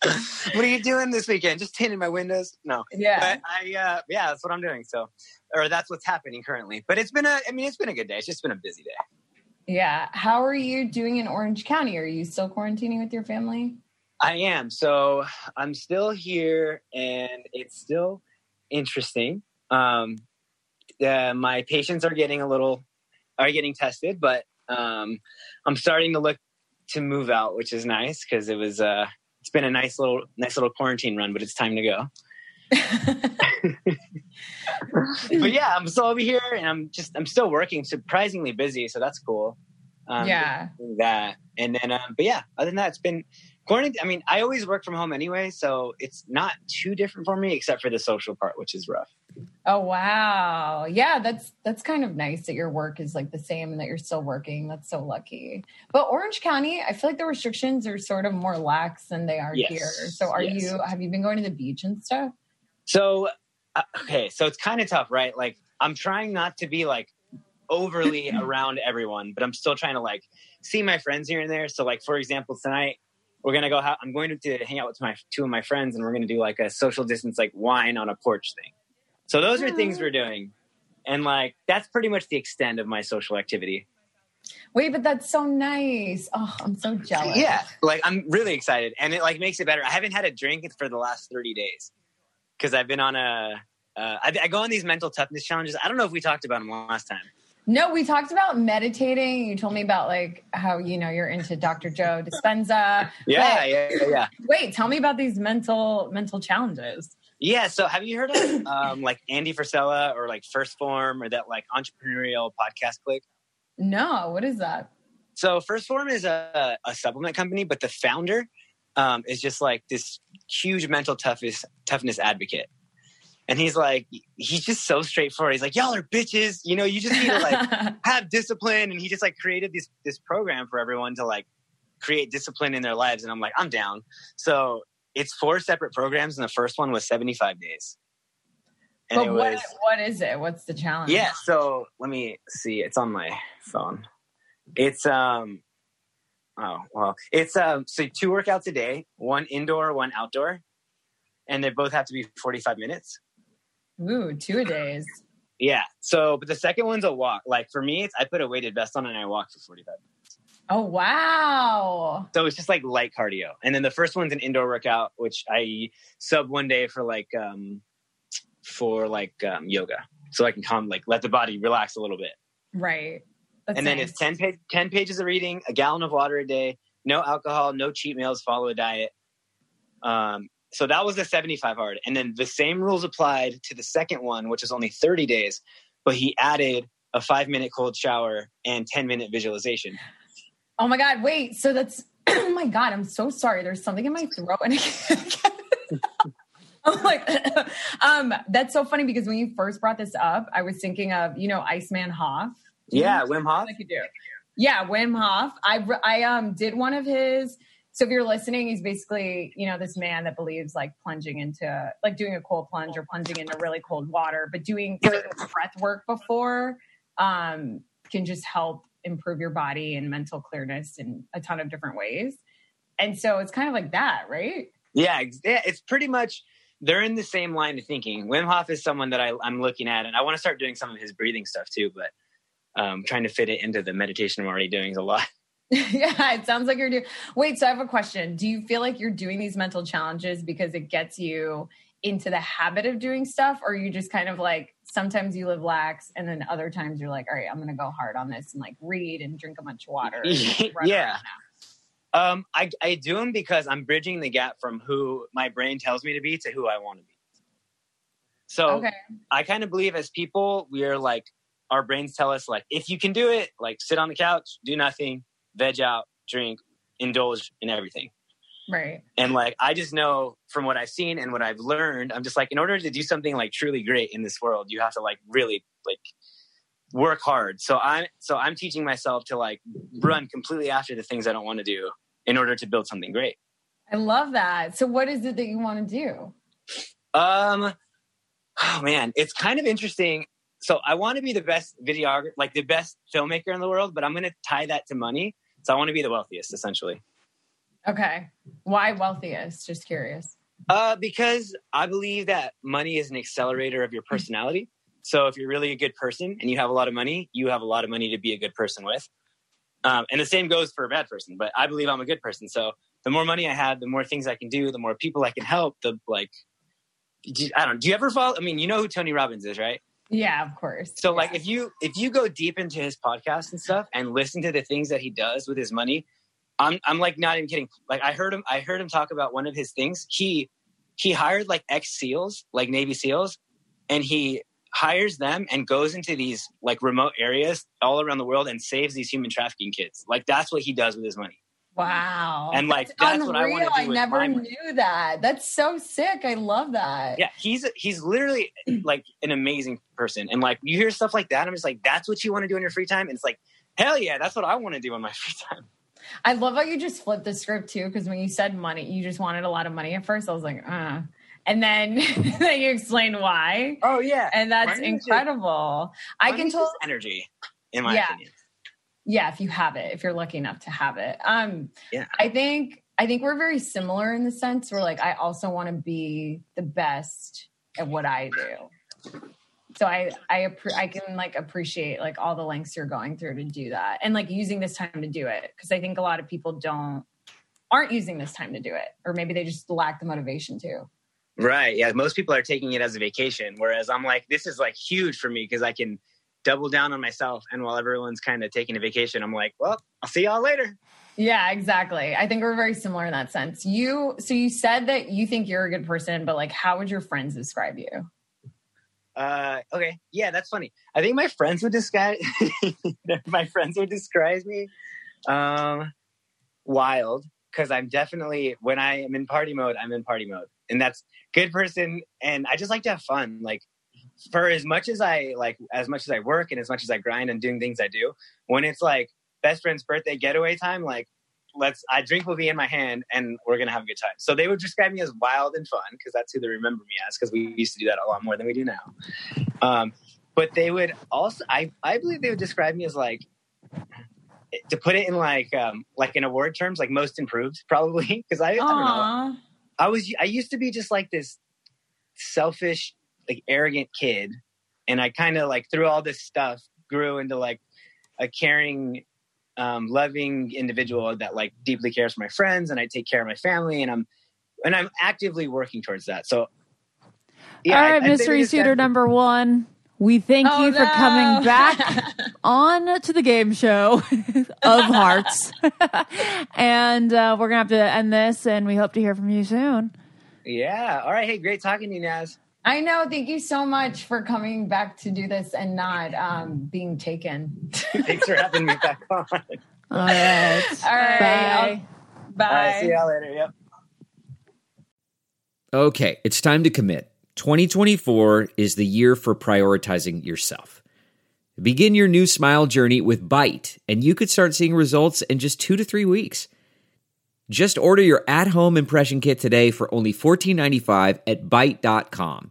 S6: what are you doing this weekend? Just tinting my windows? No.
S1: yeah,
S6: But I uh, yeah, that's what I'm doing. So, or that's what's happening currently. But it's been a, I mean, it's been a good day. It's just been a busy day.
S1: yeah. How are you doing in Orange County? Are you still quarantining with your family?
S6: I am. So I'm still here, and it's still interesting. Um, uh, my patients are getting a little are getting tested, but um, I'm starting to look to move out, which is nice because it was uh, it's been a nice little nice little quarantine run, but it's time to go. but yeah, I'm still over here, and I'm just I'm still working, surprisingly busy, so that's cool. Um,
S1: yeah,
S6: that. And then, um, but yeah, other than that, it's been quarantine. I mean, I always work from home anyway, so it's not too different for me, except for the social part, which is rough.
S1: Oh wow. Yeah, that's that's kind of nice that your work is like the same and that you're still working. That's so lucky. But Orange County, I feel like the restrictions are sort of more lax than they are
S6: Yes,
S1: here. So are
S6: yes.
S1: you have you been going to the beach and stuff?
S6: So, uh, okay, so it's kind of tough, right? Like, I'm trying not to be like overly around everyone, but I'm still trying to like see my friends here and there. So, like, for example, tonight we're gonna go. Ha- I'm going to hang out with my two of my friends, and we're gonna do like a social distance, like wine on a porch thing. So those are things we're doing. And like that's pretty much the extent of my social activity.
S1: Wait, but that's so nice. Oh, I'm so jealous.
S6: Yeah, like I'm really excited, and it like makes it better. I haven't had a drink for the last 30 days because I've been on a. Uh, I, I go on these mental toughness challenges. I don't know if we talked about them last time.
S1: No, we talked about meditating. You told me about like how you know you're into Dr. Joe Dispenza.
S6: Yeah,
S1: But-
S6: yeah, yeah, yeah.
S1: Wait, tell me about these mental mental challenges.
S6: Yeah. So have you heard of um, like Andy Frisella or like First Form or that like entrepreneurial podcast click?
S1: No, what is that?
S6: So First Form is a, a supplement company, but the founder um, is just like this huge mental toughness toughness advocate. And he's like, he's just so straightforward. He's like, y'all are bitches. You know, you just need to like have discipline. And he just like created this this program for everyone to like create discipline in their lives. And I'm like, I'm down. So it's four separate programs, and the first one was 75 days. And
S1: but
S6: it
S1: what
S6: was
S1: what is it? What's the challenge?
S6: yeah. So let me see. It's on my phone. It's um. Oh well, it's um. So two workouts a day, one indoor, one outdoor, and they both have to be 45 minutes.
S1: Ooh, two a days.
S6: Yeah. So, but the second one's a walk. Like for me, it's I put a weighted vest on and I walk for 45 minutes.
S1: Oh wow.
S6: So it's just like light cardio. And then the first one's an indoor workout, which I sub one day for like um for like um yoga. So I can come like let the body relax a little bit.
S1: Right. That's
S6: and then
S1: nice.
S6: it's 10, pa- 10 pages of reading, a gallon of water a day, no alcohol, no cheat meals, follow a diet. Um, so that was the 75 hard. And then the same rules applied to the second one, which is only 30 days, but he added a five minute cold shower and 10 minute visualization.
S1: Oh my god, wait. So that's oh my god, I'm so sorry. There's something in my throat and I can't, I'm like um that's so funny because when you first brought this up, I was thinking of, you know, Iceman Hof.
S6: Yeah, Wim Hof.
S1: Like you do. Yeah, Wim Hof. I I um did one of his so if you're listening, he's basically, you know, this man that believes like plunging into like doing a cold plunge or plunging into really cold water, but doing breath work before um can just help improve your body and mental clearness in a ton of different ways. And so it's kind of like that, right?
S6: Yeah, yeah, it's pretty much they're in the same line of thinking. Wim Hof is someone that I, I'm looking at, and I want to start doing some of his breathing stuff too. But um, trying to fit it into the meditation I'm already doing is a lot.
S1: yeah, it sounds like you're doing. Wait, so I have a question. Do you feel like you're doing these mental challenges because it gets you into the habit of doing stuff, or you just kind of like sometimes you live lax, and then other times you're like, all right, I'm going to go hard on this and like read and drink a bunch of water.
S6: Yeah. Um, I, I do them because I'm bridging the gap from who my brain tells me to be to who I want to be. So
S1: Okay.
S6: I kind of believe as people, we are like, our brains tell us like, if you can do it, like sit on the couch, do nothing, veg out, drink, indulge in everything.
S1: Right.
S6: And like, I just know from what I've seen and what I've learned, I'm just like, in order to do something like truly great in this world, you have to like really like work hard. So I'm, so I'm teaching myself to like run completely after the things I don't want to do in order to build something great.
S1: I love that. So, what is it that you want to do?
S6: Um, oh man, it's kind of interesting. So I want to be the best videographer, like the best filmmaker in the world, but I'm going to tie that to money. So I want to be the wealthiest, essentially.
S1: Okay. Why wealthiest? Just curious.
S6: Uh, because I believe that money is an accelerator of your personality. So if you're really a good person and you have a lot of money, you have a lot of money to be a good person with. Um, and the same goes for a bad person. But I believe I'm a good person. So the more money I have, the more things I can do, the more people I can help. The like, I don't. Do you ever follow? I mean, you know who Tony Robbins is, right?
S1: Yeah, of course.
S6: So like if you if you go deep into his podcast and stuff and listen to the things that he does with his money, I'm I'm like not even kidding. Like I heard him I heard him talk about one of his things. He he hired like ex SEALs, like Navy SEALs, and he hires them and goes into these like remote areas all around the world and saves these human trafficking kids. Like that's what he does with his money.
S1: Wow.
S6: And, like, that's what I wanna
S1: unreal.
S6: do
S1: I never knew that. That's so sick. I love that.
S6: Yeah, he's he's literally like an amazing person. And like you hear stuff like that, I'm just like, that's what you want to do in your free time. And it's like, hell yeah, that's what I want to do in my free time.
S1: I love how you just flipped the script too, because when you said money, you just wanted a lot of money at first. I was like, uh. And then, then you explain why.
S6: Oh yeah,
S1: And that's
S6: Money is just-
S1: incredible. I can tell.
S6: energy, in my
S1: Yeah.
S6: opinion.
S1: Yeah, if you have it, if you're lucky enough to have it. Um,
S6: Yeah.
S1: I think I think we're very similar in the sense where like I also want to be the best at what I do. so I I I can like appreciate like all the lengths you're going through to do that and like using this time to do it because I think a lot of people don't aren't using this time to do it or maybe they just lack the motivation to.
S6: Right. Yeah. Most people are taking it as a vacation, whereas I'm like, this is like huge for me because I can double down on myself. And while everyone's kind of taking a vacation, I'm like, well, I'll see y'all later.
S1: Yeah, exactly. I think we're very similar in that sense. You so you said that you think you're a good person, but like how would your friends describe you?
S6: Uh, okay. Yeah, that's funny. I think my friends would describe my friends would describe me um wild because I'm definitely when I am in party mode, I'm in party mode. And that's good person and I just like to have fun. Like for as much as I like as much as I work and as much as I grind and doing things I do, when it's like best friend's birthday getaway time, like let's I drink will be in my hand and we're gonna have a good time. So they would describe me as wild and fun because that's who they remember me as because we used to do that a lot more than we do now. Um, but they would also I I believe they would describe me as like to put it in like um like in award terms like most improved probably because I, I don't know I was I used to be just like this selfish like arrogant kid and I kind of like through all this stuff grew into like a caring um, loving individual that like deeply cares for my friends and I take care of my family and I'm and I'm actively working towards that. So
S3: All right, mystery suitor number one. We thank
S1: Oh,
S3: you for
S1: no.
S3: coming back on to the game show of hearts. and uh, we're going to have to end this, and we hope to hear from you soon.
S6: Yeah. All right. Hey, great talking to you, Naz.
S1: I know. Thank you so much for coming back to do this and not um, being taken.
S6: Thanks for having me back on. All
S3: All right.
S1: All right.
S3: Bye.
S1: I'll- Bye.
S6: right. See y'all later. Yep.
S7: Okay, it's time to commit. 2024 is the year for prioritizing yourself. Begin your new smile journey with Byte, and you could start seeing results in just two to three weeks. Just order your at home impression kit today for only $14.95 at Byte.com.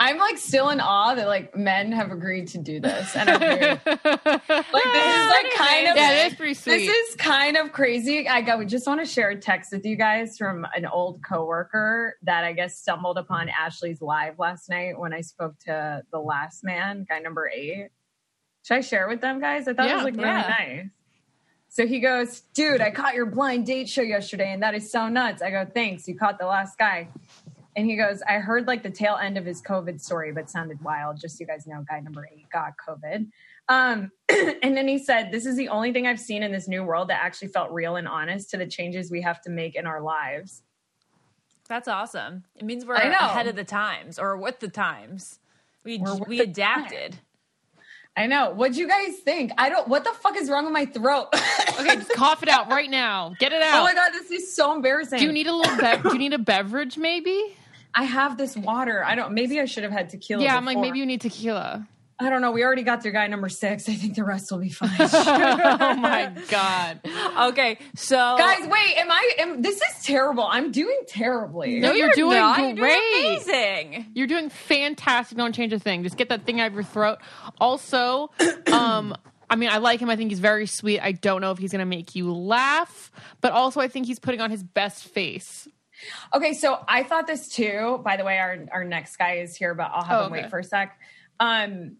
S1: I'm like still in awe that like men have agreed to do this. And I'm like this is like kind of
S2: Yeah, is pretty sweet.
S1: This is kind of crazy. I got, we just want to share a text with you guys from an old coworker that I guess stumbled upon Ashley's live last night when I spoke to the last man, guy number eight. Should I share with them, guys? I thought it was like really
S3: yeah.
S1: nice. So he goes, dude, I caught your blind date show yesterday, and that is so nuts. I go, thanks. You caught the last guy. And he goes, I heard like the tail end of his COVID story, but sounded wild. Just so you guys know, guy number eight got COVID. Um, and then he said, This is the only thing I've seen in this new world that actually felt real and honest to the changes we have to make in our lives.
S3: That's awesome. It means we're ahead of the times or with the times. We
S1: We're with the
S3: adapted.
S1: I know. What'd you guys think? I don't, what the fuck is wrong with my throat?
S2: Okay, just cough it out right now. Get it out.
S1: oh my God, this is so embarrassing.
S2: do you need a little bev? do you need a beverage maybe?
S1: I have this water. I don't, maybe I should have had tequila.
S2: Yeah, I'm like maybe you need tequila.
S1: I don't know. We already got through guy number six. I think the rest will be fine.
S2: oh my god.
S3: Okay, so
S1: Guys, wait, am I am this is terrible. I'm doing terribly.
S2: No, you're, doing
S3: not. You're
S2: great.
S3: doing amazing.
S2: You're doing fantastic. Don't change a thing. Just get that thing out of your throat. Also, um, I mean, I like him. I think he's very sweet. I don't know if he's going to make you laugh, but also I think he's putting on his best face.
S1: Okay, so I thought this too. By the way, our our next guy is here, but I'll have
S2: Oh,
S1: him
S2: okay.
S1: wait for a sec. Um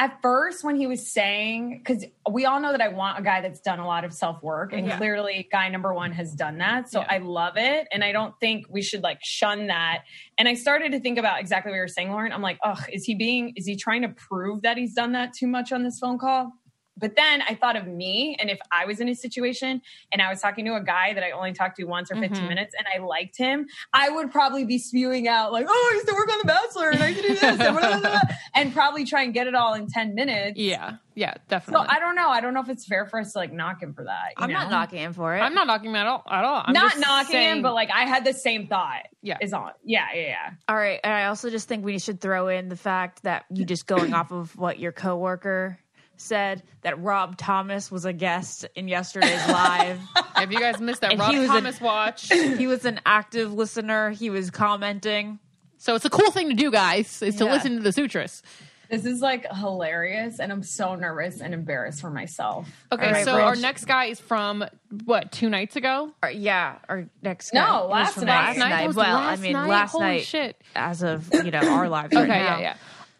S1: at first when he was saying because we all know that i want a guy that's done a lot of self-work and
S3: Yeah.
S1: clearly guy number one has done that so i love it and i don't think we should like shun that and i started to think about exactly what you were saying lauren i'm like oh is he being is he trying to prove that he's done that too much on this phone call but then I thought of me, and if I was in a situation and I was talking to a guy that I only talked to once or 15
S2: Mhm.
S1: minutes and I liked him, I would probably be spewing out, like, oh, I used to work on The Bachelor and I used to do this, and, blah, blah, blah, blah," and probably try and get it all in 10 minutes.
S2: Yeah, yeah, definitely. So.
S1: I don't know. I don't know if it's fair for us to like knock him for that. you
S3: I'm not knocking him for it.
S2: I'm not knocking him at all. At all. I'm
S1: not knocking
S2: saying-
S1: him, but like I had the same thought.
S2: Yeah.
S1: Is on. Yeah, yeah, yeah.
S3: All right, and I also just think we should throw in the fact that you just going off of what your coworker said that Rob Thomas was a guest in yesterday's live.
S2: If you guys missed that,
S3: And
S2: Rob
S3: he was
S2: Thomas watch.
S3: he was an active listener. He was commenting.
S2: So it's a cool thing to do, guys, is to
S1: Yeah.
S2: listen to the Suitress.
S1: This is like hilarious, and I'm so nervous and embarrassed for myself.
S2: Okay,
S3: All right,
S2: so our
S3: Rich.
S2: next guy is from what two nights ago?
S3: Or, yeah, our next
S1: No,
S3: guy was
S1: last
S3: from
S1: night.
S3: last
S2: Night
S3: night.
S2: was
S3: Well,
S2: last
S3: I mean,
S2: night?
S3: last
S2: Holy
S3: night
S2: shit.
S3: as of you know our lives.
S2: Okay,
S3: right now.
S2: yeah,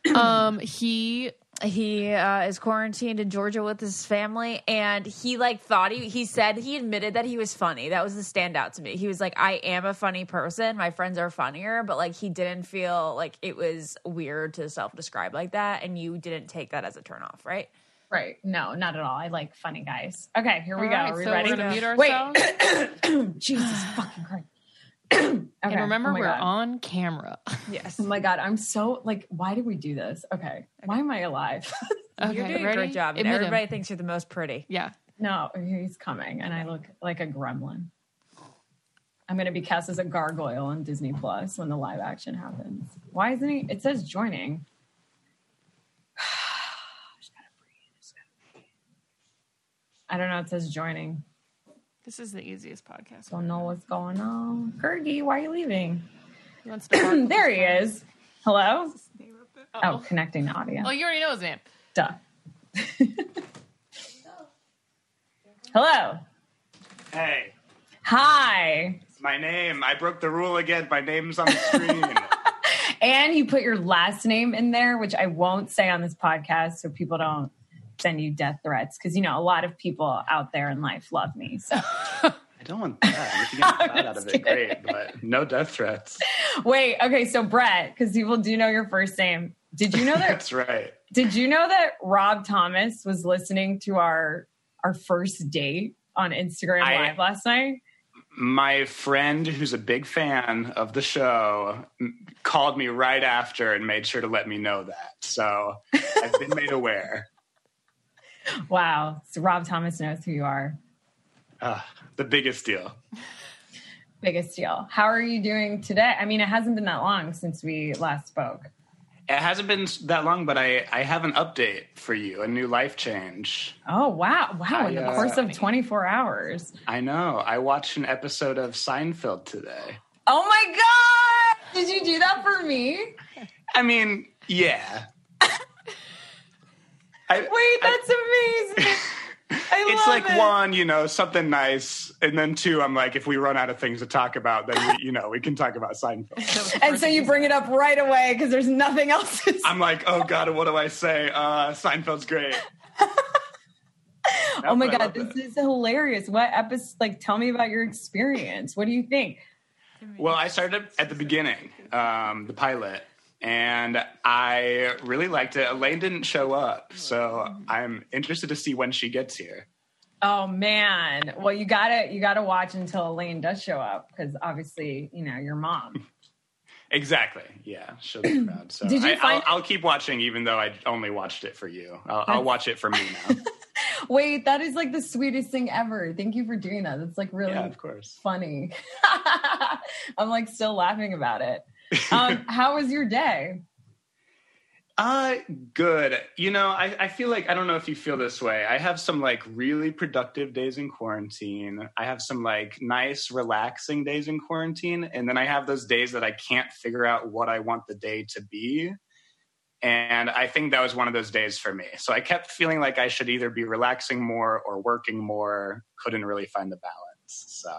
S2: yeah. Um, he
S3: he uh, is quarantined in Georgia with his family, and he like thought he he said he admitted that he was funny. That was the standout to me. He was like, "I am a funny person. My friends are funnier," but like he didn't feel like it was weird to self describe like that, and you didn't take that as a turnoff, right?
S1: Right. No, not at all. I like funny guys. Okay, here we
S2: All
S1: go.
S2: right,
S1: Are we
S2: so
S1: ready?
S2: we're gonna mute
S1: Wait. Jesus fucking Christ. okay.
S2: and remember
S1: oh
S2: we're
S1: God.
S2: on camera.
S3: Yes,
S1: Oh my god, I'm so like, why did we do this? Okay, why am I alive?
S2: Okay,
S3: you're doing
S2: ready?
S3: a great job, and
S2: Admit him.
S3: everybody thinks you're the most pretty.
S2: Yeah.
S1: no, he's coming, and I look like a gremlin. I'm gonna be cast as a gargoyle on Disney Plus when the live action happens. Why isn't he? It says joining. I don't know. It says joining.
S2: This is the easiest podcast.
S1: Don't know what's going on. Fergie, why are you leaving?
S2: He wants to
S1: there he
S2: friends.
S1: is. Hello.
S2: Oh.
S1: Oh, connecting the audio.
S2: Oh, you already know his name.
S1: Duh. Hello.
S8: Hey,
S1: Hi.
S8: it's my name. I broke the rule again. My name's on the screen.
S1: And you put your last name in there, which I won't say on this podcast so people don't send you death threats. Because, you know, a lot of people out there in life love me. So,
S8: I don't want that. If you get that out of it, great. But no death threats.
S1: wait. Okay. So, Brett, because people do know your first name. Did you know that?
S8: That's right.
S1: did you know that Rob Thomas was listening to our our first date on Instagram
S8: I-
S1: Live last night?
S8: My friend, who's a big fan of the show, m- called me right after and made sure to let me know that. So I've been made aware.
S1: Wow. So, Rob Thomas knows who you are.
S8: Uh, the biggest deal.
S1: Biggest deal. How are you doing today? I mean, it hasn't been that long since we last spoke.
S8: It hasn't been that long, but I, I have an update for you, a new life change.
S1: Oh wow, wow! In the
S8: uh,
S1: course of 24 hours.
S8: I know. I watched an episode of Seinfeld today.
S1: Oh my god! Did you do that for me?
S8: I mean, yeah. I,
S1: Wait, that's amazing. I
S8: it's
S1: love
S8: like
S1: it.
S8: one, you know, something nice, and then two, I'm like, if we run out of things to talk about, then we, you know, we can talk about Seinfeld.
S1: And so you bring it up right away because there's nothing else. To.
S8: I'm like, oh god, what do I say? Uh, Seinfeld's great.
S1: oh my god, this is hilarious. What episode? Like, tell me about your experience. What do you think?
S8: Well, I started at the beginning, um, the pilot, and I really liked it. Elaine didn't show up, so I'm interested to see when she gets here.
S1: Oh man. Well, you gotta you gotta watch until Elaine does show up because obviously you know your mom.
S8: Exactly. Yeah, she'll be proud. So
S1: Did you
S8: I,
S1: find-
S8: I'll, I'll keep watching, even though I only watched it for you. I'll, I'll watch it for me now.
S1: Wait, that is like the sweetest thing ever. Thank you for doing that. That's like really
S8: yeah, of course.
S1: funny. I'm like still laughing about it. Um, how was your day?
S8: Uh, good. You know, I, I feel like I don't know if you feel this way. I have some like really productive days in quarantine. I have some like nice, relaxing days in quarantine. And then I have those days that I can't figure out what I want the day to be. And I think that was one of those days for me. So I kept feeling like I should either be relaxing more or working more. Couldn't really find the balance. So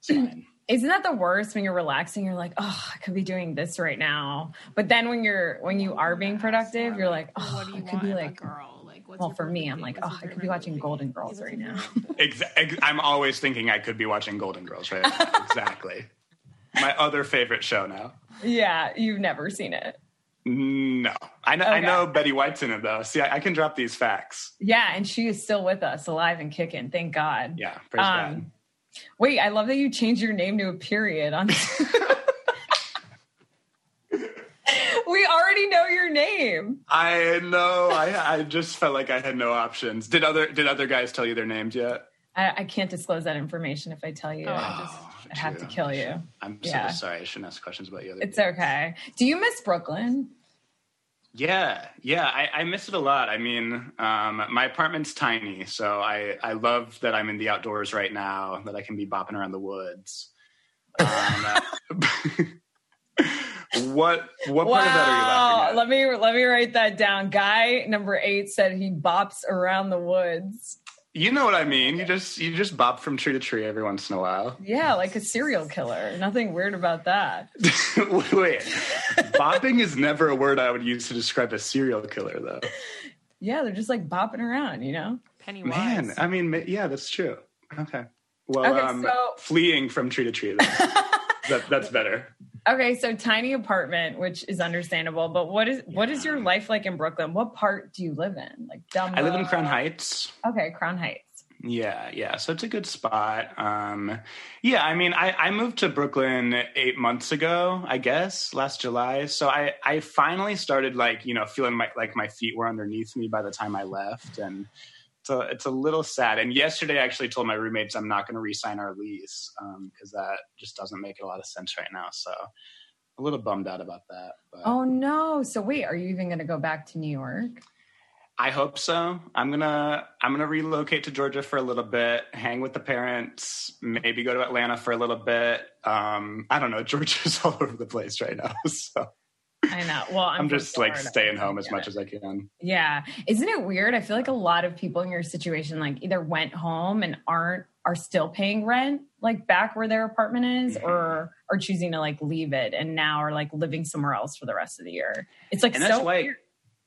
S8: it's fine.
S1: Isn't that the worst when you're relaxing? You're like, oh, I could be doing this right now. But then when you're when you are being productive, you're like, oh, I could be like,
S2: girl. Like, what's
S1: well, for me, I'm like, oh, I could be watching Golden Girls right now.
S8: Ex- ex- I'm always thinking I could be watching Golden Girls right now. exactly. My other favorite show now.
S1: yeah, you've never seen it.
S8: No, I know. I know Betty White's in it though. See, I, I can drop these facts.
S1: Yeah, and she is still with us, alive and kicking. Thank God.
S8: Yeah, praise
S1: um, God. Wait, I love that you changed your name to a period on. we already know your name.
S8: I know. I I just felt like I had no options. Did other Did other guys tell you their names yet?
S1: I, I can't disclose that information if I tell you. I just I have to kill you.
S8: I'm
S1: Yeah.
S8: so sorry. I shouldn't ask questions about you. Other
S1: It's okay. Do you miss Brooklyn?
S8: Yeah, yeah, I, I miss it a lot. I mean, um, my apartment's tiny, so I, I love that I'm in the outdoors right now, that I can be bopping around the woods. Um, what what part of that are you laughing at?
S1: Let me let me write that down. Guy number eight said he bops around the woods.
S8: You know what I mean. You just you just bop from tree to tree every once in a while.
S1: Yeah, like a serial killer. Nothing weird about that.
S8: Wait, bopping is never a word I would use to describe a serial killer, though.
S1: Yeah, they're just like bopping around, you know?
S2: Pennywise.
S8: Man, I mean, yeah, that's true. Okay. Well,
S1: Okay,
S8: um,
S1: so-
S8: fleeing from tree to tree. then. that, that's better.
S1: Okay, so tiny apartment, which is understandable, but what is what is your life like in Brooklyn? What part do you live in? Like Dumbo?
S8: I live in Crown Heights.
S1: Okay, Crown Heights.
S8: Yeah, yeah. So it's a good spot. Um, yeah, I mean, I, I moved to Brooklyn eight months ago, I guess, last July. So I, I finally started like, you know, feeling my, like my feet were underneath me by the time I left. And a, it's a little sad. And yesterday I actually told my roommates I'm not going to re-sign our lease because that just doesn't make a lot of sense right now. So a little bummed out about that. But
S1: Oh no. So wait, are you even going to go back to New York?
S8: I hope so. I'm gonna I'm gonna relocate to Georgia for a little bit, hang with the parents, maybe go to Atlanta for a little bit. Um, I don't know. Georgia's all over the place right now, so
S1: I know. Well, I'm,
S8: I'm, just like staying home as much
S1: it.
S8: as I can.
S1: Yeah. Isn't it weird? I feel like a lot of people in your situation like either went home and aren't are still paying rent like back where their apartment is
S8: Mm-hmm.
S1: or are choosing to like leave it and now are like living somewhere else for the rest of the year. It's like
S8: and that's
S1: so
S8: why
S1: weird.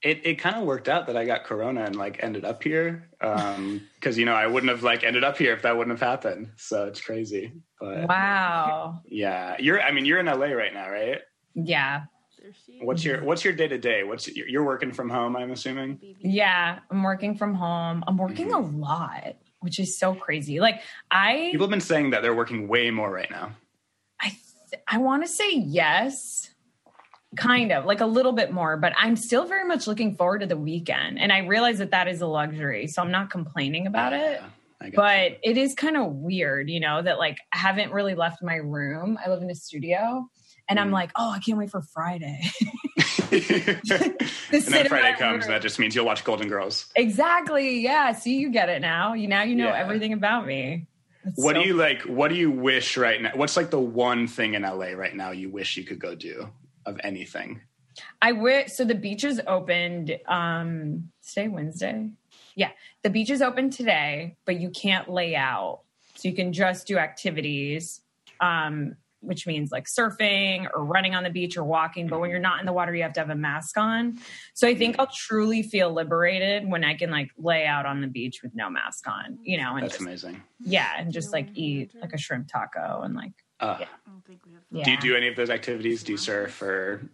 S8: it, it kind of worked out that I got corona and like ended up here. Um, because you know I wouldn't have like ended up here if that wouldn't have happened. So it's crazy. But
S1: Wow.
S8: yeah, you're I mean you're in LA right now, right?
S1: Yeah.
S8: What's your what's your day to day? What's you're you're working from home? I'm assuming.
S1: Yeah. I'm working from home. I'm working a
S8: Mm-hmm.
S1: lot, which is so crazy. Like I
S8: People have been saying that they're working way more right now.
S1: I I want to say yes, kind of like a little bit more, but I'm still very much looking forward to the weekend. And I realize that that is a luxury. So I'm not complaining about it. But it is kind of weird, you know, that like I haven't really left my room. I live in a studio and
S8: Mm.
S1: I'm like, oh, I can't wait for Friday.
S8: and then Friday comes,
S1: room.
S8: that just means you'll watch Golden Girls.
S1: exactly. Yeah. See, you get it now. You now you know
S8: Yeah.
S1: everything about me. It's
S8: What
S1: so
S8: do you like? What do you wish right now? What's like the one thing in LA right now you wish you could go do of anything?
S1: I wish so the beaches opened um today Wednesday. Yeah. The beach is open today, but you can't lay out. So you can just do activities. Um which means like surfing or running on the beach or walking. But when you're not in the water, you have to have a mask on. So I think I'll truly feel liberated when I can like lay out on the beach with no mask on, you know, and
S8: That's
S1: just,
S8: amazing.
S1: yeah, and just like eat like a shrimp taco and like,
S8: Uh,
S1: yeah.
S8: Do you do any of those activities? Do you surf or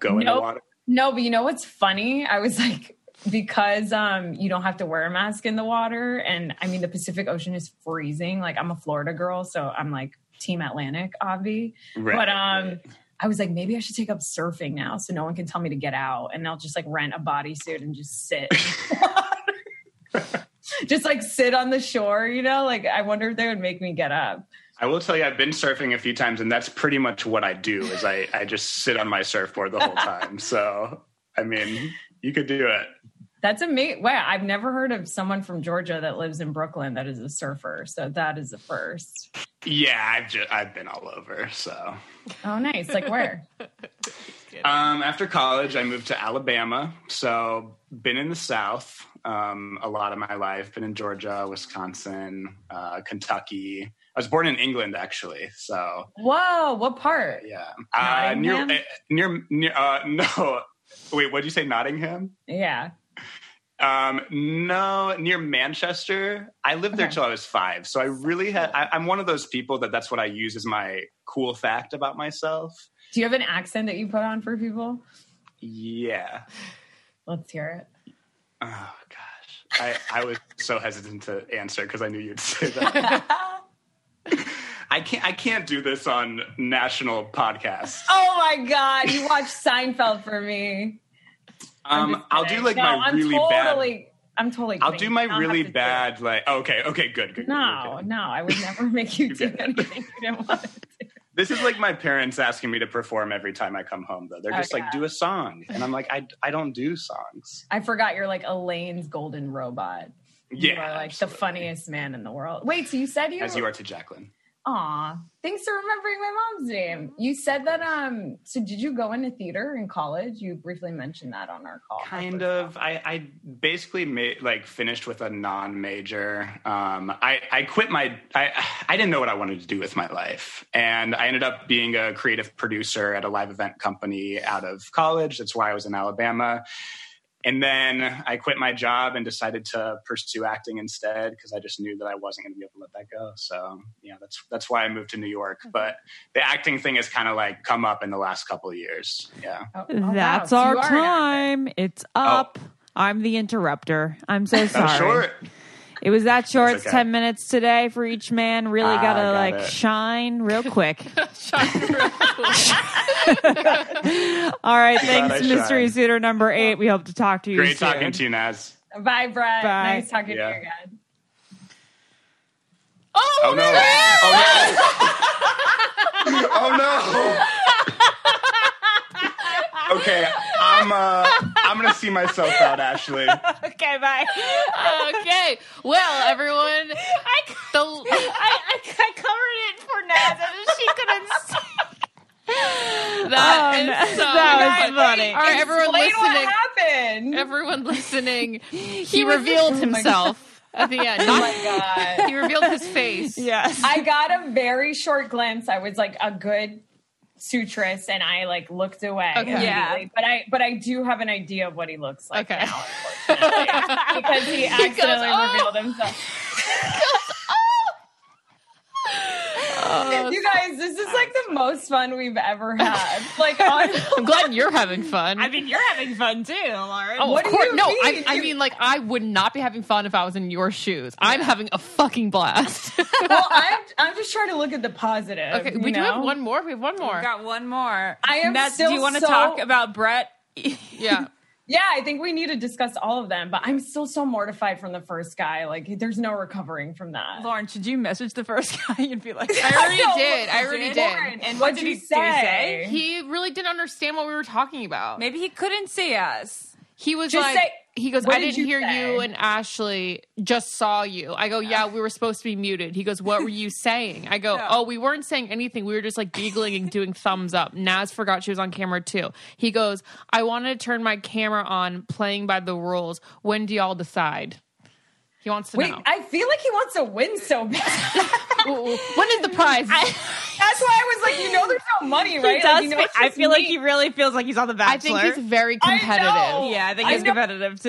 S8: go in the water?
S1: No, but you know what's funny? I was like, because um you don't have to wear a mask in the water, and I mean the Pacific Ocean is freezing. Like I'm a Florida girl, so I'm like Team Atlantic, obvi.
S8: Right,
S1: but um. I was like, maybe I should take up surfing now, so no one can tell me to get out, and I'll just like rent a bodysuit and just sit, just like sit on the shore, you know. Like I wonder if they would make me get up.
S8: I will tell you, I've been surfing a few times, and that's pretty much what I do. Is I I just sit on my surfboard the whole time. So I mean, you could do it.
S1: That's amazing. Wow, I've never heard of someone from Georgia that lives in Brooklyn that is a surfer. So that is the first.
S8: Yeah, I've just I've been all over. So,
S1: Oh, nice. Like where?
S8: um, after college, I moved to Alabama. So, been in the South um, a lot of my life. Been in Georgia, Wisconsin, uh, Kentucky. I was born in England, actually. So,
S1: Whoa, what part?
S8: yeah, uh, near uh, near near. Uh, no, wait. What did you say? Nottingham?
S1: Yeah.
S8: Um, no, near Manchester. I lived there
S1: Okay.
S8: till I was five. So I really had. I, I'm one of those people that that's what I use as my cool fact about myself.
S1: Do you have an accent that you put on for people?
S8: Yeah.
S1: Let's hear it.
S8: Oh gosh, I I was so hesitant to answer because I knew you'd say that. I can't. I can't do this on national podcasts.
S1: Oh my God. You watched Seinfeld for me.
S8: Um,
S1: just
S8: I'll do like
S1: No,
S8: my
S1: I'm
S8: really
S1: totally,
S8: bad.
S1: I'm totally
S8: I'll do my
S1: You don't have
S8: really
S1: to do it.
S8: bad. Like okay, okay, good, good.
S1: No,
S8: good.
S1: no, I would never make you do anything you didn't want to do.
S8: This is like my parents asking me to perform every time I come home. Though they're just
S1: Okay.
S8: like, do a song, and I'm like, I I don't do songs.
S1: I forgot you're like Elaine's golden robot. You
S8: Yeah,
S1: are like the funniest man in the world. Wait, so you said you
S8: As you are to Jacqueline.
S1: Aw, thanks for remembering my mom's name. You said that um so did you go into theater in college? You briefly mentioned that on our call.
S8: Kind of. I, I basically made like finished with a non-major. Um, I I quit my. I I didn't know what I wanted to do with my life, and I ended up being a creative producer at a live event company out of college. That's why I was in Alabama. And then I quit my job and decided to pursue acting instead because I just knew that I wasn't going to be able to let that go. So yeah, that's that's why I moved to New York. Mm-hmm. But the acting thing has kind of like come up in the last couple of years. Yeah.
S1: Oh, oh
S3: That's
S1: wow.
S3: Our
S1: you are an actor.
S3: time. It's oh. up. I'm the interrupter. I'm so sorry.
S8: Oh, short.
S3: It was that short. It's
S8: okay.
S3: ten minutes today for each man. Really
S8: Ah,
S3: gotta
S8: got
S3: like
S8: it.
S3: shine real quick. All right, thanks, mystery suitor number eight. We hope to talk to you.
S8: Great
S3: soon.
S8: talking to you, Naz.
S1: Bye, Brett.
S3: Bye.
S1: Nice talking
S8: Yeah.
S1: to you again.
S8: Oh, no! Oh no! oh no! okay, I'm uh, I'm gonna see myself out, Ashley.
S3: Okay, bye.
S2: okay. Well, everyone,
S3: I,
S2: the
S3: I, I, I covered it for Naz, and she couldn't see.
S2: that
S3: Oh,
S2: is so
S3: that was
S2: good.
S3: funny.
S2: All right, everyone
S1: Explain what
S2: listening.
S1: happened.
S2: Everyone listening. He,
S1: was-
S2: revealed
S1: Oh my
S2: himself at the end.
S1: Oh my god.
S2: he revealed his face.
S3: Yes.
S1: I got a very short glimpse. I was like a good suitress and I like looked away.
S2: Okay.
S1: immediately. But I but I do have an idea of what he looks like
S2: Okay.
S1: now, unfortunately. because he accidentally
S2: "Oh."
S1: revealed himself. you guys, this is like the most fun we've ever had. Like on,
S2: I'm glad you're having fun.
S3: I mean, you're having fun too, Lauren.
S2: Oh,
S1: What
S2: of
S1: do
S2: course.
S1: you
S2: No,
S1: mean?
S2: I, I mean, like, I would not be having fun if I was in your shoes. I'm having a fucking blast.
S1: well, I'm I'm just trying to look at the positive.
S2: okay,
S1: you
S2: we do have one more. We have one more.
S3: We've got one more.
S1: I am
S3: Naz,
S1: still
S3: do you want to
S1: so-
S3: talk about Brett?
S2: Yeah.
S1: Yeah, I think we need to discuss all of them, but I'm still so mortified from the first guy. Like, there's no recovering from that.
S3: Lauren, should you message the first guy and be like,
S2: I already
S1: No,
S2: did. I already
S3: did?
S2: did.
S1: Lauren,
S3: And
S1: what'd
S3: what did
S1: you
S3: he- did he say?
S1: say?
S2: He really didn't understand what we were talking about.
S3: Maybe he couldn't see us.
S2: He was
S1: Just
S2: like,
S1: say-
S2: he goes,
S1: what
S2: I
S1: did
S2: didn't
S1: you
S2: hear
S1: say?"
S2: you and Ashley just saw you. I go, yeah, we were supposed to be muted. He goes, what were you saying? I go,
S3: Yeah.
S2: oh, we weren't saying anything. We were just like giggling and doing thumbs up. Naz forgot she was on camera too. He goes, I wanted to turn my camera on, playing by the rules. When do y'all decide? He wants to
S1: Wait,
S2: know.
S1: I feel like he wants to win so bad.
S2: when is the prize?
S1: That's why I was like, you know, there's no money, right?
S3: He does.
S1: Like, you know,
S3: fe- I
S1: just
S3: feel like he really feels like he's on the Bachelor.
S2: I think he's very
S1: I
S2: competitive.
S1: know.
S3: yeah, I think he's
S1: know.
S3: competitive too.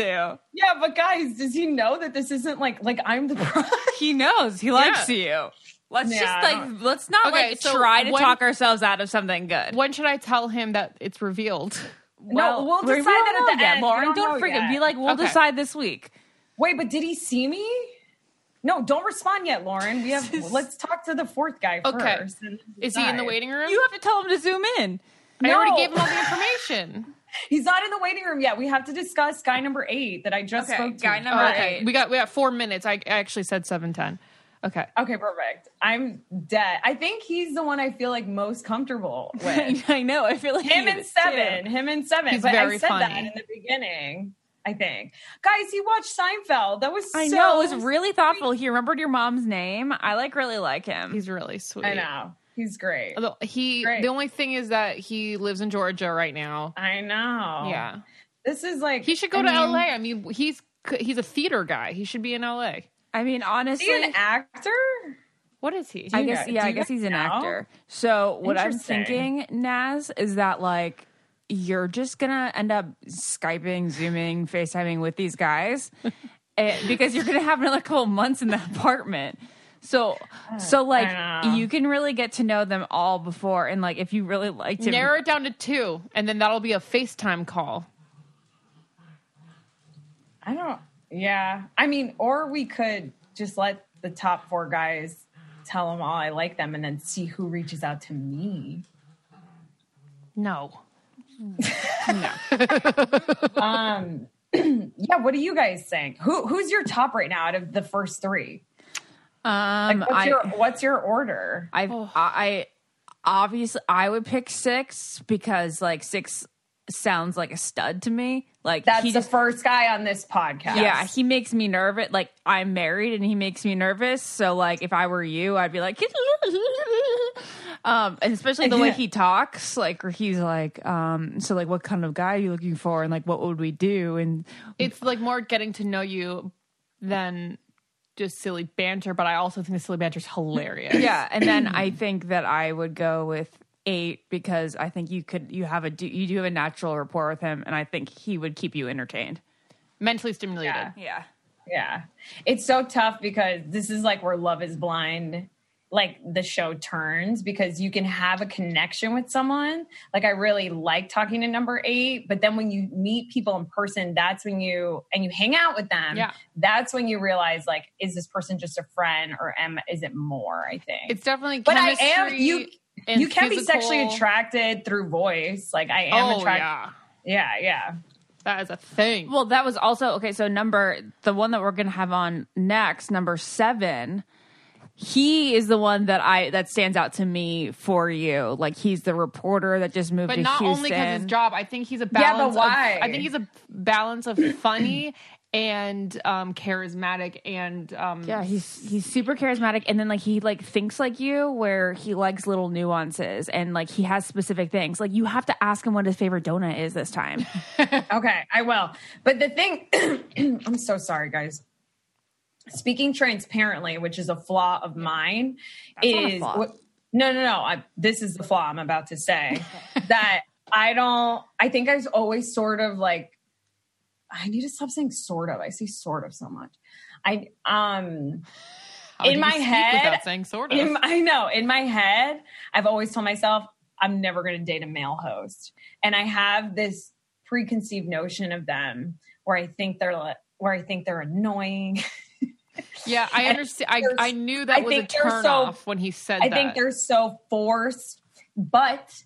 S1: Yeah, but guys, does he know that this isn't like like I'm the prize?
S3: He knows. He likes you. Let's
S1: Yeah,
S3: just like let's not
S2: Okay,
S3: like
S2: so
S3: try to
S2: when-
S3: talk ourselves out of something good.
S2: When should I tell him that it's revealed?
S1: No, we'll decide
S3: don't
S1: that at the
S3: yet.
S1: end.
S3: Lauren,
S1: don't
S3: don't,
S1: know
S3: forget.
S1: yet.
S3: Be like, we'll
S2: Okay.
S3: decide this week.
S1: Wait, but did he see me? No, don't respond yet, Lauren. We have let's talk to the fourth guy
S2: Okay.
S1: first. and
S2: Is he in the waiting room?
S3: You have to tell him to zoom in.
S2: I already gave him all the information.
S1: He's not in the waiting room yet. We have to discuss guy number eight that I just
S3: Okay,
S1: spoke to.
S3: guy number
S2: Oh, okay,
S3: right.
S2: we got we got four minutes. I, I actually said seven ten. Okay.
S1: Okay, perfect. I'm dead. I think he's the one I feel like most comfortable with.
S3: I know. I feel like
S1: him
S3: he
S1: and seven.
S3: too.
S1: Him and seven.
S2: He's
S1: but I
S2: very
S1: said that in the beginning. I think, guys, he watched Seinfeld. That was
S3: I know it was really thoughtful. He remembered your mom's name. I like really like him.
S2: He's really sweet.
S1: I know he's great.
S2: Although he,
S1: Great.
S2: the only thing is that he lives in Georgia right now.
S1: I know.
S2: Yeah,
S1: this is like
S2: he should go
S1: I
S2: to
S1: mean-
S2: LA. I mean, he's he's a theater guy. He should be in LA.
S3: I mean, honestly,
S1: Is he an actor?
S2: What is he?
S3: I guess
S1: know-
S3: yeah, I guess
S1: guys
S3: he's an actor. So what I'm thinking, Naz, is that like you're just gonna end up skyping, zooming, FaceTiming with these guys, eh, because you're gonna have another couple months in the apartment. So, so like you can really get to know them all before, and like if you really liked him,
S2: Narrow it down to two, and then that'll be a FaceTime call.
S1: I don't. Yeah, I mean, or we could just let the top four guys tell them all I like them, and then see who reaches out to me.
S2: No.
S1: Um, yeah. What do you guys think? Who who's your top right now out of the first three?
S3: um,
S1: Like, what's
S3: I,
S1: your what's your order?
S3: I, I, I obviously I would pick six because like six sounds like a stud to me. Like
S1: That's
S3: he
S1: the first guy on this podcast.
S3: Yeah, he makes me nervous. Like I'm married and he makes me nervous. So like if I were you, I'd be like um and especially the way he talks, like or he's like, um, so like what kind of guy are you looking for and like what would we do? And
S2: It's like more getting to know you than just silly banter, but I also think the silly banter is hilarious.
S3: yeah, and then I think that I would go with eight because I think you could you have a do you do have a natural rapport with him and I think he would keep you entertained.
S2: Mentally stimulated.
S1: Yeah.
S3: Yeah.
S1: Yeah. It's so tough because this is like where Love is Blind, like the show turns because you can have a connection with someone. Like I really like talking to number eight, but then when you meet people in person, that's when you and you hang out with them.
S2: Yeah.
S1: That's when you realize like, is this person just a friend or am is it more? I think.
S2: It's definitely
S1: but I am you
S2: and
S1: you can be sexually attracted through voice. Like I am
S2: Oh,
S1: attracted. Yeah, yeah.
S2: That is a thing.
S3: Well, that was also okay. So number the one that we're gonna have on next, number seven. He is the one that I that stands out to me for you. Like he's the reporter that just moved
S2: but
S3: to
S2: not
S3: Houston.
S2: only because his job. I think he's a balance.
S1: Yeah, but why?
S2: Of, I think he's a balance of funny and um, charismatic and um,
S3: Yeah, he's he's super charismatic, and then like he like thinks like you, where he likes little nuances, and like he has specific things. Like you have to ask him what his favorite donut is this time.
S1: Okay, I will. But the thing, I'm so sorry, guys. Speaking transparently, which is a flaw of mine,
S3: That's
S1: is what- no, no, no. I, this is the flaw I'm about to say that I don't. I think I was always sort of like. I need to stop saying sort of. I say sort of so much. I um
S2: How do
S1: in my head,
S2: without saying sort of.
S1: in- I know. In my head, I've always told myself I'm never going to date a male host, and I have this preconceived notion of them where I think they're where I think they're annoying.
S2: yeah, I understand. I, I knew that
S1: I
S2: was a turn
S1: so-
S2: off when he said that.
S1: I
S2: that.
S1: think they're so forced, but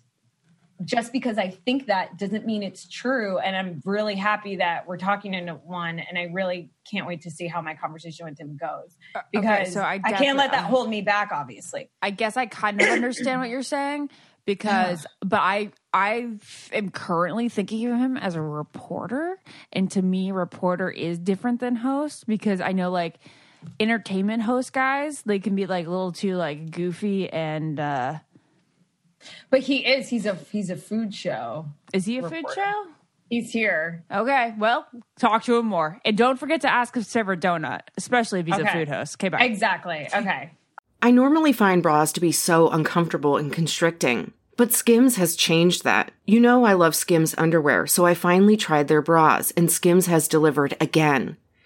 S1: just because I think that doesn't mean it's true. And I'm really happy that we're talking to one, and I really can't wait to see how my conversation with him goes because
S3: so I
S1: I, can't let that hold me back. Obviously,
S3: I guess I kind of understand what you're saying because, but I I am currently thinking of him as a reporter, and to me, reporter is different than host because I know like entertainment host guys they can be like a little too like goofy and uh
S1: but he is. He's a he's a food show.
S3: is he a food show?
S1: He's here.
S3: Okay, well, talk to him more, and don't forget to ask his favorite donut, especially if he's a food host. Okay, bye.
S1: Exactly. Okay.
S9: I normally find bras to be so uncomfortable and constricting, but Skims has changed that. You know, I love Skims underwear, so I finally tried their bras, and Skims has delivered again.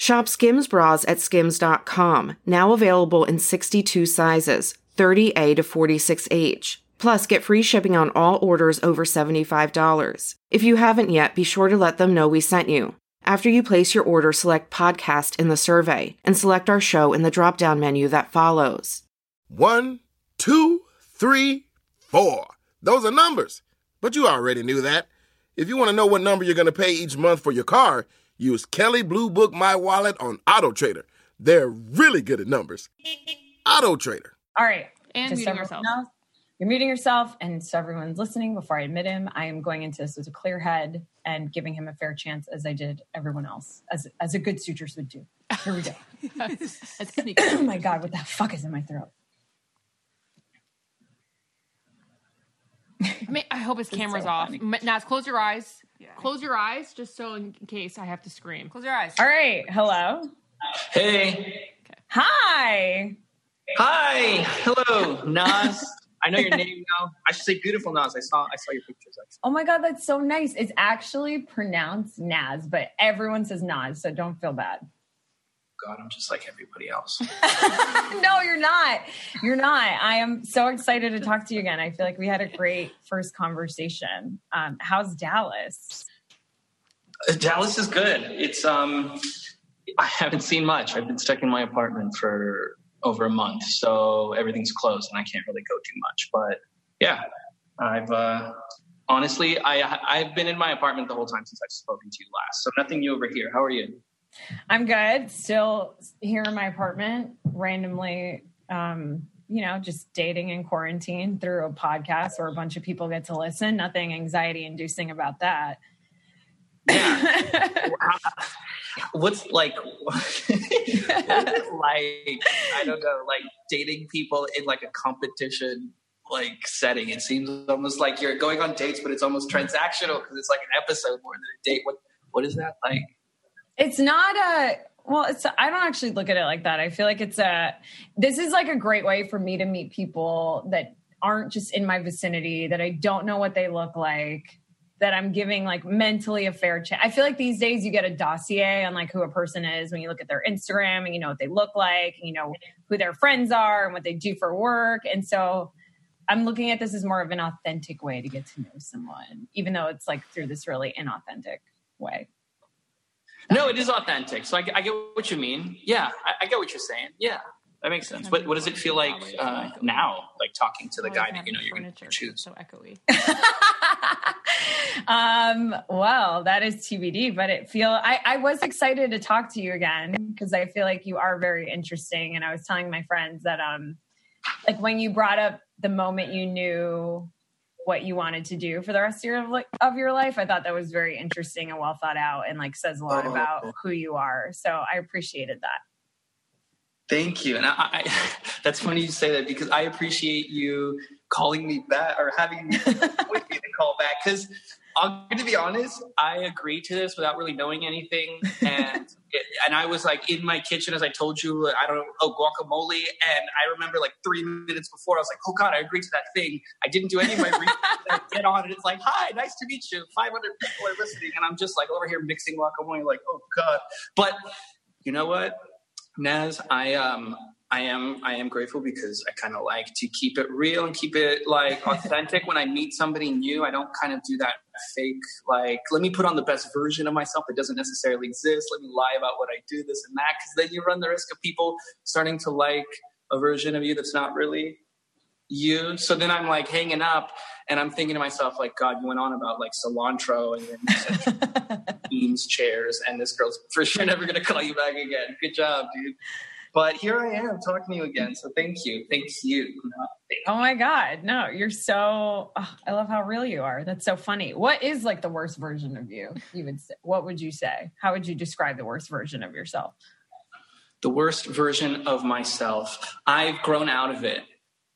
S9: Shop Skims bras at skims.com, now available in 62 sizes. 30A to 46H. Plus, get free shipping on all orders over $75. If you haven't yet, be sure to let them know we sent you. After you place your order, select podcast in the survey and select our show in the drop down menu that follows.
S10: One, two, three, four. Those are numbers. But you already knew that. If you want to know what number you're going to pay each month for your car, use Kelley Blue Book My Wallet on Auto Trader. They're really good at numbers. Auto Trader.
S1: All right.
S2: And
S1: Just so
S2: muting yourself.
S1: knows, You're muting yourself, and so everyone's listening. Before I admit him, I am going into this with a clear head and giving him a fair chance, as I did everyone else, as as a good suitress would do. Here we go.
S2: That's sneaky.
S1: oh my god, what the fuck is in my throat?
S2: I, mean, I hope his camera's off. M- Naz, close your eyes. Close your eyes, just so in case I have to scream.
S3: Close your eyes.
S1: All right. Hello.
S11: Hey.
S1: Hi.
S11: Hi. Hello, Nas. I know your name now. I should say beautiful Nas. I saw I saw your pictures.
S1: Oh my god, that's so nice. It's actually pronounced Naz, but everyone says Nas, so don't feel bad.
S11: God, I'm just like everybody else.
S1: no, you're not. You're not. I am so excited to talk to you again. I feel like we had a great first conversation. Um, how's Dallas?
S11: Uh, Dallas is good. It's um I haven't seen much. I've been stuck in my apartment for over a month, so everything's closed and I can't really go too much. But yeah, I've uh honestly I I've been in my apartment the whole time since I've spoken to you last. So nothing new over here. How are you?
S1: I'm good. Still here in my apartment, randomly, um, you know, just dating in quarantine through a podcast where a bunch of people get to listen. Nothing anxiety inducing about that.
S11: What's like like I don't know, like dating people in like a competition like setting. It seems almost like you're going on dates, but it's almost transactional because it's like an episode more than a date. What what is that like?
S1: It's not a well, it's I don't actually look at it like that. I feel like it's a this is like a great way for me to meet people that aren't just in my vicinity that I don't know what they look like that I'm giving like mentally a fair chance. I feel like these days you get a dossier on like who a person is when you look at their Instagram and you know what they look like and you know who their friends are and what they do for work. And so I'm looking at this as more of an authentic way to get to know someone, even though it's like through this really inauthentic way.
S11: No, it is authentic. So I, I get what you mean. Yeah, I, I get what you're saying. Yeah, that makes sense. What what does it feel like uh, now? Like talking to the guy that you know you're going to choose.
S2: So echoey.
S1: Um, well, that is TBD, but it feel I, I was excited to talk to you again because I feel like you are very interesting. And I was telling my friends that um like when you brought up the moment you knew what you wanted to do for the rest of your of your life, I thought that was very interesting and well thought out and like says a lot
S11: Oh.
S1: about who you are. So I appreciated that.
S11: Thank you. And I, I, that's funny you say that because I appreciate you calling me back or having me with me to call back. Because I'm going to be honest, I agreed to this without really knowing anything, and it, and I was like in my kitchen as I told you. I don't know, oh guacamole, and I remember like three minutes before I was like, oh god, I agreed to that thing. I didn't do any of my research. I get on, and it's like, hi, nice to meet you. 500 people are listening, and I'm just like over here mixing guacamole, like, oh god. But you know what? Naz, I um I am I am grateful because I kind of like to keep it real and keep it like authentic when I meet somebody new. I don't kind of do that fake like let me put on the best version of myself that doesn't necessarily exist. Let me lie about what I do, this and that, because then you run the risk of people starting to like a version of you that's not really you. So then I'm like hanging up and I'm thinking to myself, like, God, you went on about like cilantro and then beans chairs, and this girl's for sure never gonna call you back again. Good job, dude. But here I am talking to you again. So thank you. Thank you. No, thank
S1: Oh my God. No, you're so, oh, I love how real you are. That's so funny. What is like the worst version of you? You would say, what would you say? How would you describe the worst version of yourself?
S11: the worst version of myself. I've grown out of it.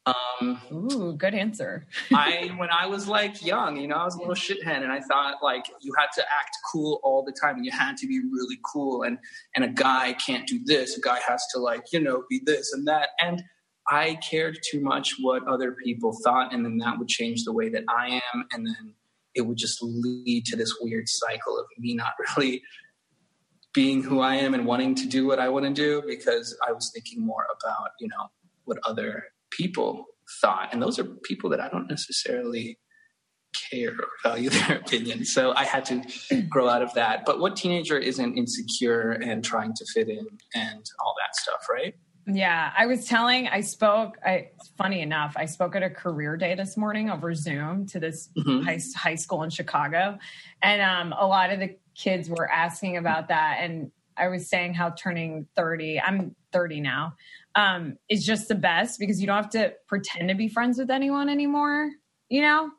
S11: Um,
S1: Ooh, good answer.
S11: I when I was like young, you know, I was a little shithead, and I thought like you had to act cool all the time, and you had to be really cool, and and a guy can't do this, a guy has to like you know be this and that, and I cared too much what other people thought, and then that would change the way that I am, and then it would just lead to this weird cycle of me not really being who I am and wanting to do what I want to do because I was thinking more about, you know, what other people thought. And those are people that I don't necessarily care or value their opinion. So I had to grow out of that. But what teenager isn't insecure and trying to fit in and all that stuff, right?
S1: Yeah, I was telling, I spoke, I, funny enough, I spoke at a career day this morning over Zoom to this
S11: Mhm.
S1: high, high school in Chicago. And um, a lot of the kids were asking about that. And I was saying how turning 30, I'm 30 now, um, is just the best because you don't have to pretend to be friends with anyone anymore, you know?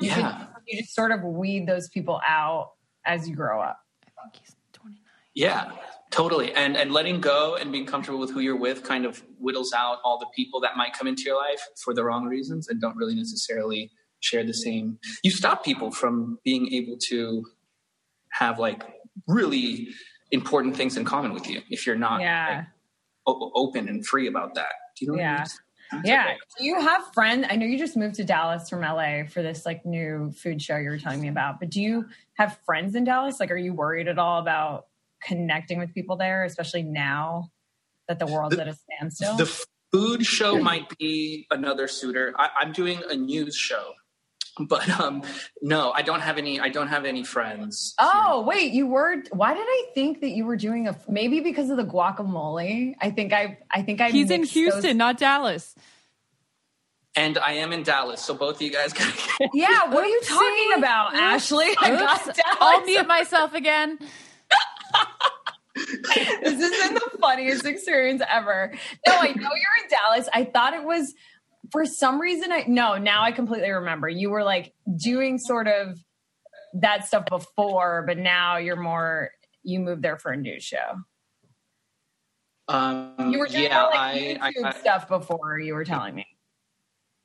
S1: You can-
S11: Yeah.
S1: you just sort of weed those people out as you grow up. I think he's twenty nine.
S11: Yeah, totally. And and letting go and being comfortable with who you're with kind of whittles out all the people that might come into your life for the wrong reasons and don't really necessarily share the same. You stop people from being able to have like really important things in common with you if you're not
S1: Yeah.
S11: like, o- open and free about that. Do you know what I
S1: Yeah.
S11: mean?
S1: Yeah.
S11: okay.
S1: Do you have friends? I know you just moved to Dallas from LA for this like new food show you were telling me about, but do you have friends in Dallas? Like, are you worried at all about connecting with people there, especially now that the world's at a standstill?
S11: The food show might be another suitor. I, I'm doing a news show, but um, no, I don't have any. I don't have any friends.
S1: oh, wait, you were. Why did I think that you were doing a? Maybe because of the guacamole. I think I. I think I.
S3: He's in Houston,
S1: those-
S3: not Dallas.
S11: And I am in Dallas, so both of you guys. Gotta get
S1: Yeah, what are you talking about, Ashley? I got
S3: Oops.
S1: Dallas.
S3: I'll mute myself again.
S1: this has been the funniest experience ever. No, I know you're in Dallas. I thought it was for some reason. I no, now I completely remember. You were like doing sort of that stuff before, but now you're more. You moved there for a news show.
S11: Um,
S1: You were doing
S11: yeah,
S1: like
S11: I, I,
S1: YouTube
S11: I
S1: stuff before. You were telling me.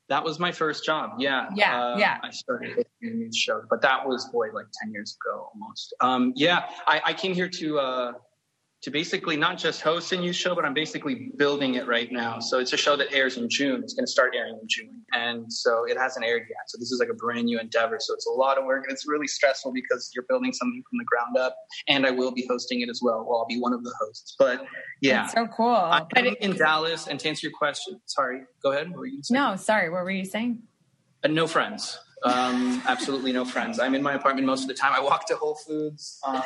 S11: that was my first job. Yeah,
S1: Yeah,
S11: Uh,
S1: yeah.
S11: I started a news show, but that was boy like ten years ago almost. Um, yeah, I, I came here to uh, to basically not just host a new show, but I'm basically building it right now. So it's a show that airs in June. It's going to start airing in June, and so it hasn't aired yet. So this is like a brand new endeavor. So it's a lot of work, and it's really stressful because you're building something from the ground up. And I will be hosting it as well. Well, I'll be one of the hosts. But yeah,
S1: That's so cool.
S11: I'm
S1: it-
S11: in Dallas. And to answer your question, sorry, go ahead. What were you gonna
S1: no, sorry. What were you saying?
S11: Uh, no friends. Um, absolutely no friends. I'm in my apartment most of the time. I walk to Whole Foods, um,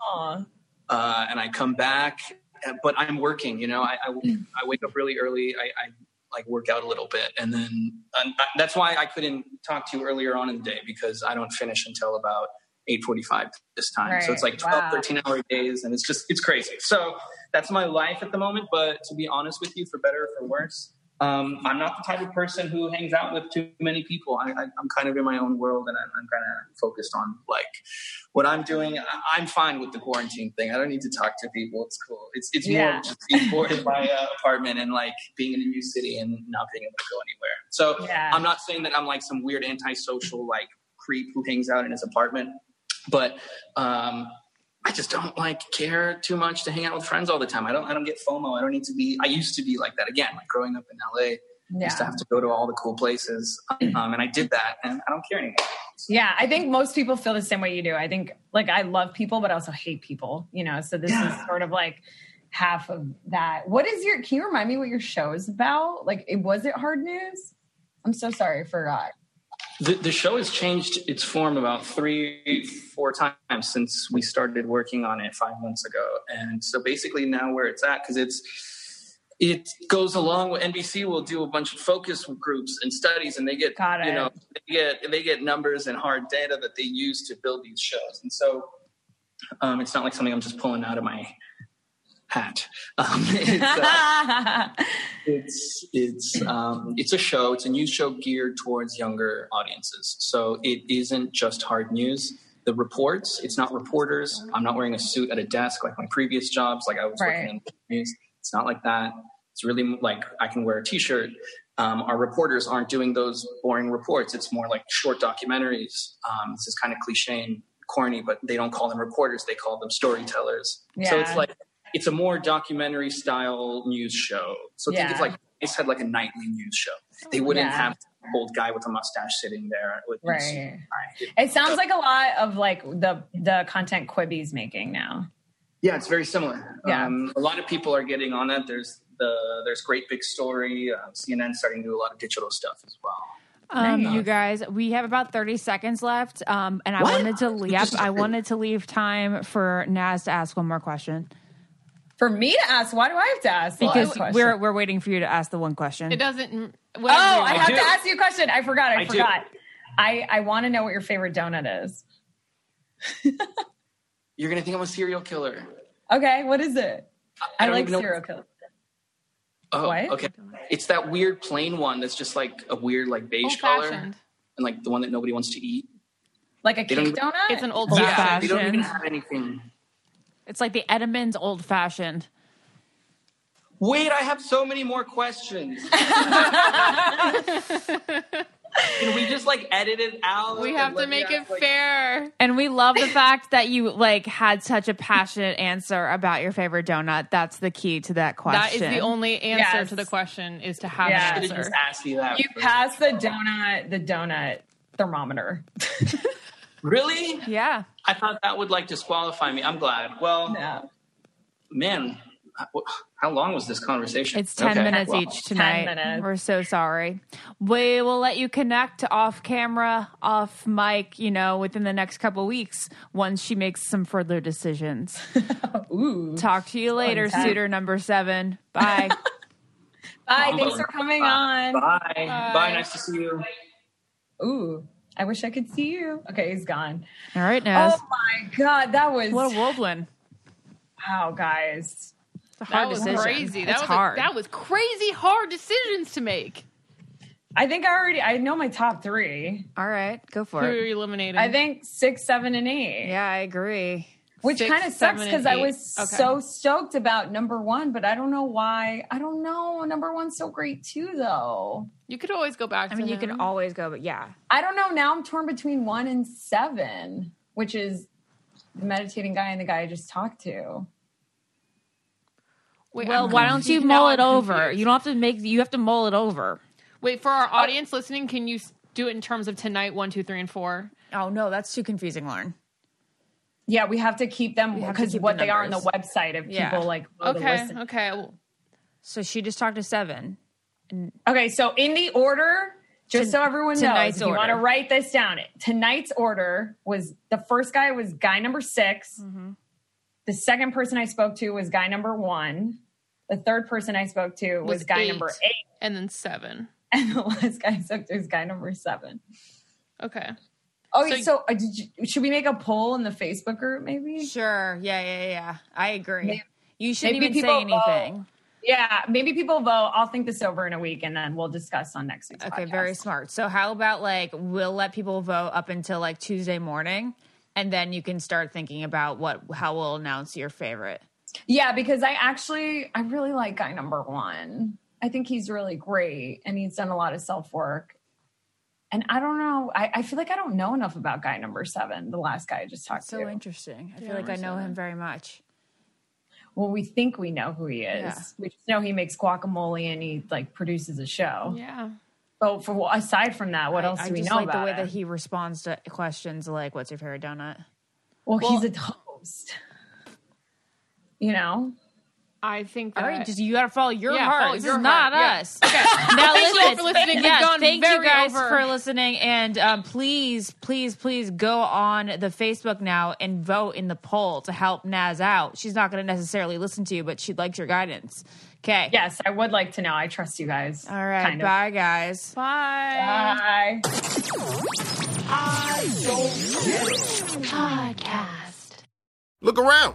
S1: Aw.
S11: Uh, and I come back, uh, but I'm working. You know, I, I,
S1: Mm.
S11: I wake up really early. I, I like work out a little bit, and then and that's why I couldn't talk to you earlier on in the day because I don't finish until about 8:45 this time. So it's like 12,
S1: Wow.
S11: 13 hour days, and it's just it's crazy. So that's my life at the moment. But to be honest with you, for better or for worse. Um, I'm not the type of person who hangs out with too many people. I, I'm kind of in my own world, and I'm, I'm kind of focused on like what I'm doing. I, I'm fine with the quarantine thing. I don't need to talk to people. It's cool. It's it's more
S1: Yeah.
S11: of just being bored in my uh, apartment and like being in a new city and not being able to go anywhere. So
S1: Yeah.
S11: I'm not saying that I'm like some weird antisocial like creep who hangs out in his apartment, but um, I just don't like care too much to hang out with friends all the time. I don't I don't get FOMO. I don't need to be. I used to be like that again. Like growing up in LA, I used to have to go to all the cool places, um, and I did that, and I don't care anymore.
S1: Yeah, I think most people feel the same way you do. I think like I love people, but I also hate people. You know, so this is sort of like half of that. What is your? Can you remind me what your show is about? Like, it was it hard news? I'm so sorry, I forgot.
S11: The, the show has changed its form about three, four times since we started working on it five months ago. And so basically now where it's at, because it's it goes along with NBC will do a bunch of focus groups and studies and they get you know they get they get numbers and hard data that they use to build these shows. And so um, it's not like something I'm just pulling out of my hat. Um, it's, uh, it's it's um, it's a show. It's a news show geared towards younger audiences. So it isn't just hard news. The reports. It's not reporters. I'm not wearing a suit at a desk like my previous jobs. Like I was
S1: Right.
S11: working in news. It's not like that. It's really like I can wear a T-shirt. Um, our reporters aren't doing those boring reports. It's more like short documentaries. Um, this is kind of cliche and corny, but they don't call them reporters. They call them storytellers. So it's like it's a more documentary style news show. So think
S1: Yeah.
S11: of like it's had like a nightly news show. They wouldn't
S1: Yeah.
S11: have old guy with a mustache sitting there with his-
S1: Right. It sounds like a lot of like the the content Quibi's making now.
S11: Yeah, it's very similar.
S1: Yeah.
S11: Um, a lot of people are getting on it. There's the there's Great Big Story. Uh, CNN starting to do a lot of digital stuff as well.
S3: Um, you guys, we have about 30 seconds left. Um, and I
S11: What?
S3: wanted to, yep, I wanted to leave time for Naz to ask one more question.
S1: For me to ask, why do I have to ask?
S3: Because
S1: last
S3: we're, we're waiting for you to ask the one question.
S2: It doesn't.
S1: Oh, I have
S11: do.
S1: to ask you a question. I forgot. I,
S11: I do.
S1: forgot. I I want to know what your favorite donut is.
S11: You're gonna think I'm a serial killer.
S1: Okay, what is it?
S11: I
S1: I,
S11: don't
S1: like
S11: even know-
S1: serial killer.
S11: Oh,
S1: What?
S11: okay. It's that weird plain one that's just like a weird like beige color, and like the one that nobody wants to eat.
S1: Like a cake donut?
S2: It's an old
S11: Yeah, they don't even have anything.
S3: It's like the Edmonds old fashioned.
S11: Wait, I have so many more questions. Can we just like edit it out?
S2: We have to make it
S11: ask, like-
S2: fair.
S3: And we love the fact that you like had such a passionate answer about your favorite donut. That's the key to that question.
S2: That is the only answer
S1: Yes.
S2: to the question is to have
S1: Yeah.
S2: an answer.
S11: just asked you that.
S1: You
S11: first.
S1: pass the donut, the donut thermometer.
S11: Really?
S3: Yeah.
S11: I thought that would like disqualify me. I'm glad. Well,
S1: No.
S11: man, how long was this conversation?
S3: It's 10
S11: Okay,
S3: minutes
S11: well,
S3: each tonight.
S1: minutes.
S3: We're so sorry. We will let you connect off camera, off mic, you know, within the next couple weeks once she makes some further decisions.
S1: Ooh.
S3: Talk to you later,
S1: intense.
S3: suitor number seven. Bye.
S1: Bye. Thanks for coming on.
S11: Bye. Bye. Nice to see you.
S1: Ooh. I wish I could see you. Okay, he's gone.
S3: All right, Naz.
S1: Oh my god, that was
S3: what a whirlwind.
S1: wow, guys.
S3: It's a hard
S2: That was
S3: decision.
S2: crazy. That
S3: It's
S2: was
S3: hard.
S2: A, that was crazy hard decisions to make.
S1: I think I already I know my top three.
S3: All right, go for
S2: Who are
S3: it.
S2: you eliminating?
S1: I think six, seven, and eight.
S3: Yeah, I agree.
S1: Which kind of sucks because I was
S2: Okay.
S1: so stoked about number one, but I don't know why. I don't know. Number one's so great too, though.
S2: you could always go back.
S3: I
S2: to
S3: mean, you can always go, but yeah.
S1: I don't know. Now I'm torn between one and seven, which is the meditating guy and the guy I just talked to.
S2: Wait,
S3: Well,
S2: I'm
S3: why don't you mull it over? You don't have to make. You have to mull it over.
S2: Wait for our audience listening. Can you do it in terms of tonight? One, two, three, and four.
S3: Oh no, that's too confusing, Lauren.
S1: Yeah, we have to keep them
S3: We have to
S1: because what
S3: the
S1: they are on the website if
S3: Yeah.
S1: people like
S2: Okay. Okay.
S3: So she just talked to seven.
S1: Okay, so in the order, just
S3: To-
S1: so everyone knows, if you want to write this down, tonight's order was the first guy was guy number 6
S3: Mm-hmm.
S1: The second person I spoke to was guy number one. The third person I spoke to was,
S2: Was
S1: guy
S2: eight.
S1: number eight.
S2: and then seven.
S1: And the last guy I spoke to was guy number seven.
S2: Okay.
S1: Oh,
S2: So-
S1: so, uh, did you, should we make a poll in the Facebook group maybe?
S3: Sure. Yeah, yeah, yeah. I agree.
S1: Maybe-
S3: you shouldn't even say
S1: people vote.
S3: anything.
S1: Yeah, maybe people vote. I'll think this over in a week and then we'll discuss on next week's
S3: Okay,
S1: podcast.
S3: very smart. So how about like we'll let people vote up until like Tuesday morning, and then you can start thinking about what how we'll announce your favorite.
S1: Yeah, because I actually I really like guy number one. I think he's really great and he's done a lot of self work. And I don't know. I, I feel like I don't know enough about guy number seven, the last guy I just talked
S3: So
S1: to.
S3: So interesting. I
S2: Yeah,
S3: feel like I know
S2: so-
S3: him very much.
S1: Well, we think we know who he is.
S3: Yeah.
S1: We just know he makes guacamole and he like produces a show.
S2: Yeah.
S1: But for aside from that, what
S3: I-
S1: else
S3: I
S1: do we
S3: just
S1: know
S3: like
S1: about
S3: the way
S1: him?
S3: that he responds to questions like, "What's your favorite donut?"
S1: well,
S2: Well-
S1: he's a host. You know?
S2: I think
S3: All
S2: that.
S3: right, just you got to follow your
S2: Yeah,
S3: heart.
S2: follow
S3: this
S2: your
S3: is not.
S2: Yeah.
S3: us.
S2: Okay.
S3: Now
S2: Thank you all
S3: listen,
S2: for listening.
S3: Yes,
S2: gone
S3: thank you guys
S2: over.
S3: for listening, and um, please, please, please go on the Facebook now and vote in the poll to help Naz out. She's not going to necessarily listen to you, but she likes your guidance. Okay.
S1: Yes, I would like to know. I trust you guys.
S3: All right.
S1: Kind of.
S3: bye, guys.
S2: Bye.
S1: Bye.
S12: Podcast.
S10: Look around.